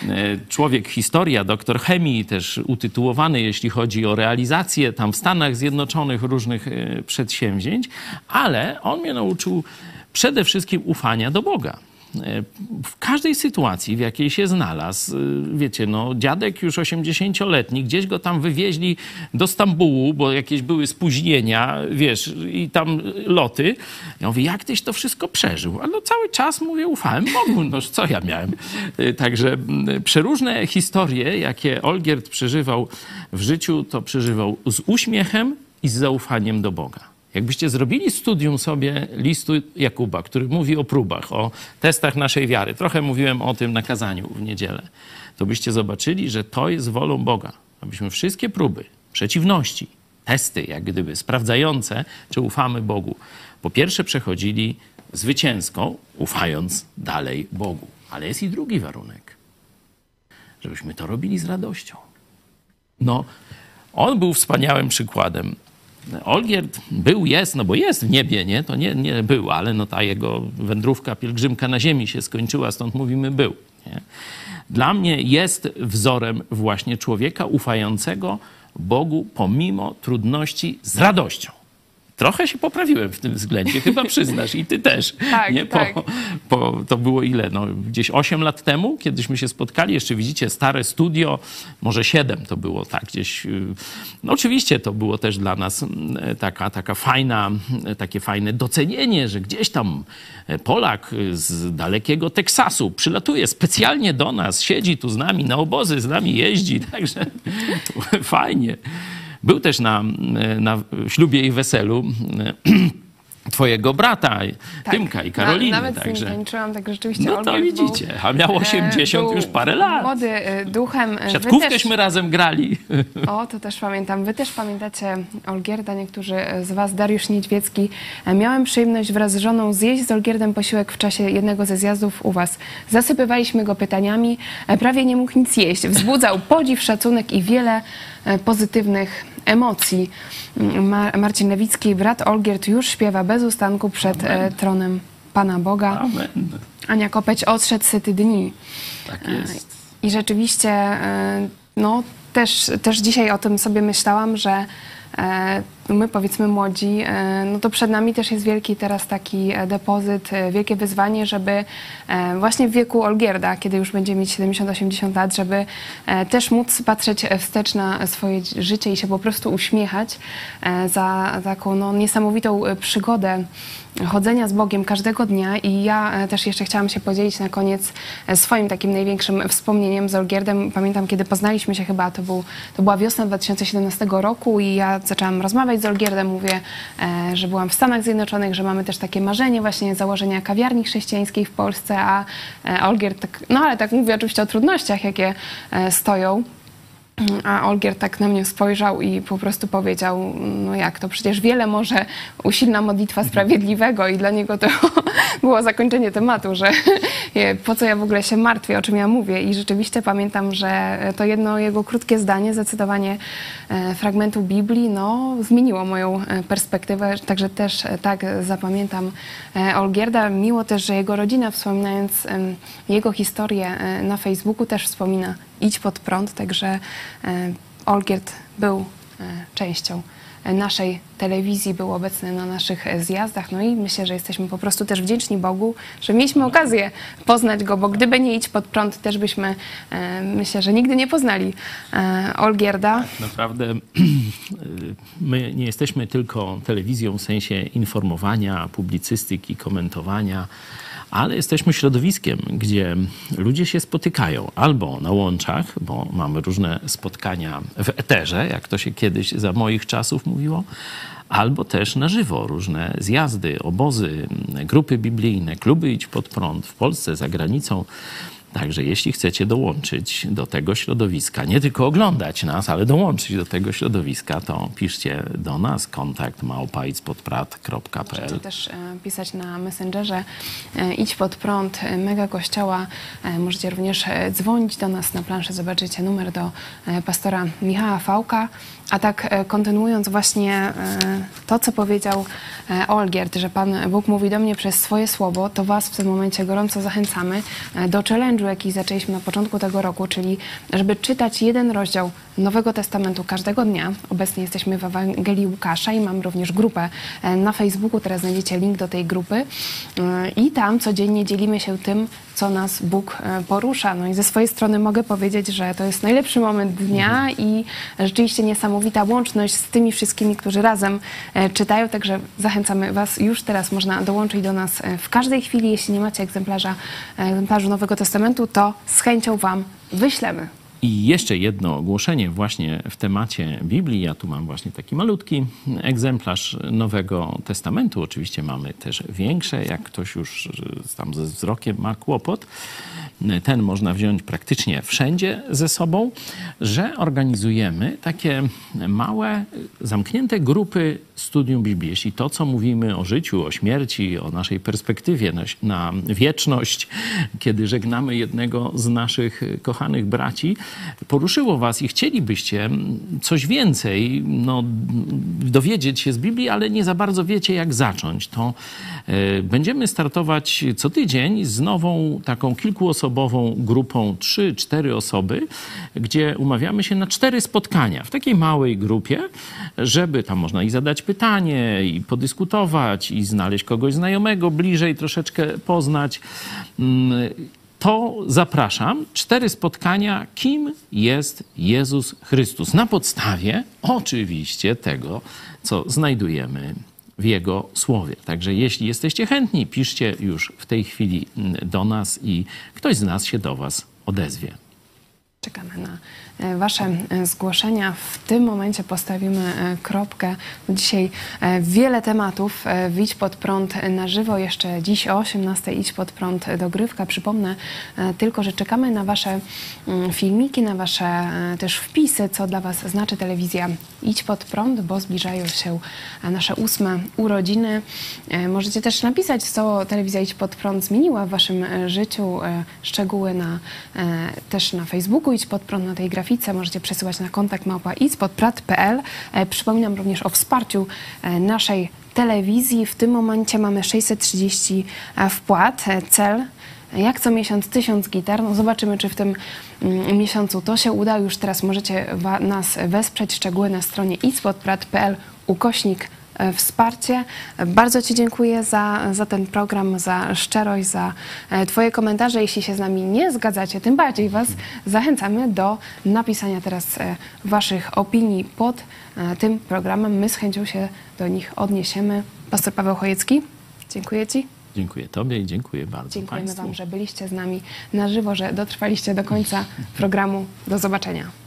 E, Człowiek historia, doktor chemii, też utytułowany, jeśli chodzi o realizację tam w Stanach Zjednoczonych różnych e, przedsięwzięć, ale on mnie nauczył przede wszystkim ufania do Boga. E, W każdej sytuacji, w jakiej się znalazł, e, wiecie, no dziadek już 80-letni, gdzieś go tam wywieźli do Stambułu, bo jakieś były spóźnienia, wiesz, i tam loty. Ja mówię, jak tyś to wszystko przeżył? A no cały czas, mówię, ufałem Bogu, no co ja miałem? E, Także przeróżne historie, jakie Olgierd przeżywał w życiu, to przeżywał z uśmiechem i z zaufaniem do Boga. Jakbyście zrobili studium sobie listu Jakuba, który mówi o próbach, o testach naszej wiary, trochę mówiłem o tym na kazaniu w niedzielę, to byście zobaczyli, że to jest wolą Boga, abyśmy wszystkie próby, przeciwności, testy, jak gdyby sprawdzające, czy ufamy Bogu, po pierwsze przechodzili zwycięsko, ufając dalej Bogu. Ale jest i drugi warunek, żebyśmy to robili z radością. No, on był wspaniałym przykładem. Olgierd był, jest, no bo jest w niebie, nie? To nie, nie był, ale no ta jego wędrówka, pielgrzymka na ziemi się skończyła, stąd mówimy był. Nie? Dla mnie jest wzorem właśnie człowieka ufającego Bogu pomimo trudności z radością. Trochę się poprawiłem w tym względzie, chyba przyznasz i ty też. Tak, nie? Po, tak. po, to było ile? No, gdzieś 8 lat temu, kiedyśmy się spotkali. Jeszcze widzicie, stare studio, może 7 to było tak gdzieś. y, No, oczywiście to było też dla nas mm, taka, taka fajna, takie fajne docenienie, że gdzieś tam Polak z dalekiego Teksasu przylatuje specjalnie do nas, siedzi tu z nami na obozy, z nami jeździ, także fajnie. Był też na, na ślubie i weselu twojego brata, Tymka i Karoliny. Tak. Na, nawet także. z nim tańczyłam, tak rzeczywiście No to widzicie, był, a miał e, 80 był już parę lat. Młody e, duchem. E, Siatkówkęśmy razem grali. O, to też pamiętam. Wy też pamiętacie Olgierda, niektórzy z Was, Dariusz Niedźwiecki. E, Miałem przyjemność wraz z żoną zjeść z Olgierdem posiłek w czasie jednego ze zjazdów u Was. Zasypywaliśmy go pytaniami, e, prawie nie mógł nic jeść. Wzbudzał podziw, szacunek i wiele e, pozytywnych emocji. Mm, Ma Marcin Lewicki, brat Olgierd już śpiewa bez ustanku przed e, tronem Pana Boga. Amen. Ania Kopeć odszedł sety dni. Tak jest. I rzeczywiście, e, no też, też dzisiaj o tym sobie myślałam, że e, my powiedzmy młodzi, e, no to przed nami też jest wielki teraz taki e, depozyt, e, wielkie wyzwanie, żeby e, właśnie w wieku Olgierda, kiedy już będzie mieć 70-80 lat, żeby e, też móc patrzeć wstecz na swoje życie i się po prostu uśmiechać e, za taką no, niesamowitą e, przygodę chodzenia z Bogiem każdego dnia i ja e, też jeszcze chciałam się podzielić na koniec e, swoim takim największym wspomnieniem z Olgierdem. Pamiętam, kiedy poznaliśmy się chyba, to, był, to była wiosna 2017 roku i ja zaczęłam rozmawiać z Olgierdem, mówię, e, że byłam w Stanach Zjednoczonych, że mamy też takie marzenie właśnie założenia kawiarni chrześcijańskiej w Polsce, a Olgierd tak, no ale tak mówię oczywiście o trudnościach, jakie stoją. A Olgier tak na mnie spojrzał i po prostu powiedział, no jak to, przecież wiele może usilna modlitwa sprawiedliwego. I dla niego to było zakończenie tematu, że po co ja w ogóle się martwię, o czym ja mówię. I rzeczywiście pamiętam, że to jedno jego krótkie zdanie, zacytowanie e, fragmentu Biblii, no zmieniło moją e, perspektywę, także też e, tak zapamiętam e, Olgierda. Miło też, że jego rodzina wspominając jego historię e, na Facebooku też wspomina idź pod prąd, także e, Olgierd był e, częścią e, naszej telewizji, był obecny na naszych zjazdach, no i myślę, że jesteśmy po prostu też wdzięczni Bogu, że mieliśmy okazję poznać Go, bo gdyby nie idź pod prąd, też byśmy, myślę, że nigdy nie poznali Olgierda. Naprawdę my nie jesteśmy tylko telewizją w sensie informowania, publicystyki, komentowania, ale jesteśmy środowiskiem, gdzie ludzie się spotykają albo na łączach, bo mamy różne spotkania w eterze, jak to się kiedyś za moich czasów mówiło, albo też na żywo, różne zjazdy, obozy, grupy biblijne, kluby Idź Pod Prąd w Polsce, za granicą. Także jeśli chcecie dołączyć do tego środowiska, nie tylko oglądać nas, ale dołączyć do tego środowiska, to piszcie do nas kontakt małpaidspodprat.pl Możecie też e, pisać na Messengerze e, idź pod prąd e, Mega Kościoła. Możecie również dzwonić do nas na planszę, zobaczycie numer do pastora Michała Fałka. A tak e, kontynuując właśnie e, to, co powiedział e, Olgierd, że Pan Bóg mówi do mnie przez swoje słowo, to Was w tym momencie gorąco zachęcamy do challenge'u, jaki zaczęliśmy na początku tego roku, czyli żeby czytać jeden rozdział Nowego Testamentu każdego dnia. Obecnie jesteśmy w Ewangelii Łukasza i mam również grupę na Facebooku. Teraz znajdziecie link do tej grupy. I tam codziennie dzielimy się tym, co nas Bóg porusza. No i ze swojej strony mogę powiedzieć, że to jest najlepszy moment dnia i rzeczywiście niesamowita łączność z tymi wszystkimi, którzy razem e, czytają. Także zachęcamy Was już teraz. Można dołączyć do nas e, w każdej chwili. Jeśli nie macie egzemplarza, e, egzemplarzu Nowego Testamentu, to z chęcią Wam wyślemy. I jeszcze jedno ogłoszenie właśnie w temacie Biblii. Ja tu mam właśnie taki malutki egzemplarz Nowego Testamentu. Oczywiście mamy też większe, jak ktoś już tam ze wzrokiem ma kłopot. Ten można wziąć praktycznie wszędzie ze sobą, że organizujemy takie małe, zamknięte grupy studium Biblii. Jeśli to, co mówimy o życiu, o śmierci, o naszej perspektywie na, na wieczność, kiedy żegnamy jednego z naszych kochanych braci, poruszyło was i chcielibyście coś więcej no, dowiedzieć się z Biblii, ale nie za bardzo wiecie, jak zacząć, to e, będziemy startować co tydzień z nową taką kilkuosobową grupą, trzy, cztery osoby, gdzie umawiamy się na cztery spotkania w takiej małej grupie, żeby tam można i zadać pytanie, i podyskutować, i znaleźć kogoś znajomego, bliżej troszeczkę poznać. Mm, to zapraszam. Cztery spotkania, kim jest Jezus Chrystus. Na podstawie oczywiście tego, co znajdujemy w Jego słowie. Także jeśli jesteście chętni, piszcie już w tej chwili do nas i ktoś z nas się do Was odezwie. Czekamy na Wasze e, zgłoszenia. W tym momencie postawimy e, kropkę. Dzisiaj e, wiele tematów. E, Idź pod prąd na żywo. Jeszcze dziś o 18 idź pod prąd dogrywka. Przypomnę e, tylko, że czekamy na Wasze mm, filmiki, na Wasze e, też wpisy, co dla Was znaczy telewizja Idź pod prąd, bo zbliżają się e, nasze ósme urodziny. E, Możecie też napisać, co telewizja Idź pod prąd zmieniła w Waszym e, życiu. E, Szczegóły na, e, też na Facebooku Idź pod prąd, na tej grafice. Możecie przesyłać na kontakt małpa idźpodprad.pl. E, Przypominam również o wsparciu e, naszej telewizji. W tym momencie mamy 630 wpłat. E, Cel jak co miesiąc tysiąc gitar. No zobaczymy, czy w tym mm, miesiącu to się uda. Już teraz możecie nas wesprzeć. Szczegóły na stronie ispodprat.pl ukośnik wsparcie. Bardzo Ci dziękuję za, za ten program, za szczerość, za e, Twoje komentarze. Jeśli się z nami nie zgadzacie, tym bardziej Was zachęcamy do napisania teraz e, Waszych opinii pod e, tym programem. My z chęcią się do nich odniesiemy. Pastor Paweł Chojecki, dziękuję Ci. Dziękuję Tobie i dziękuję bardzo Dziękujemy Państwu. Wam, że byliście z nami na żywo, że dotrwaliście do końca programu. Do zobaczenia.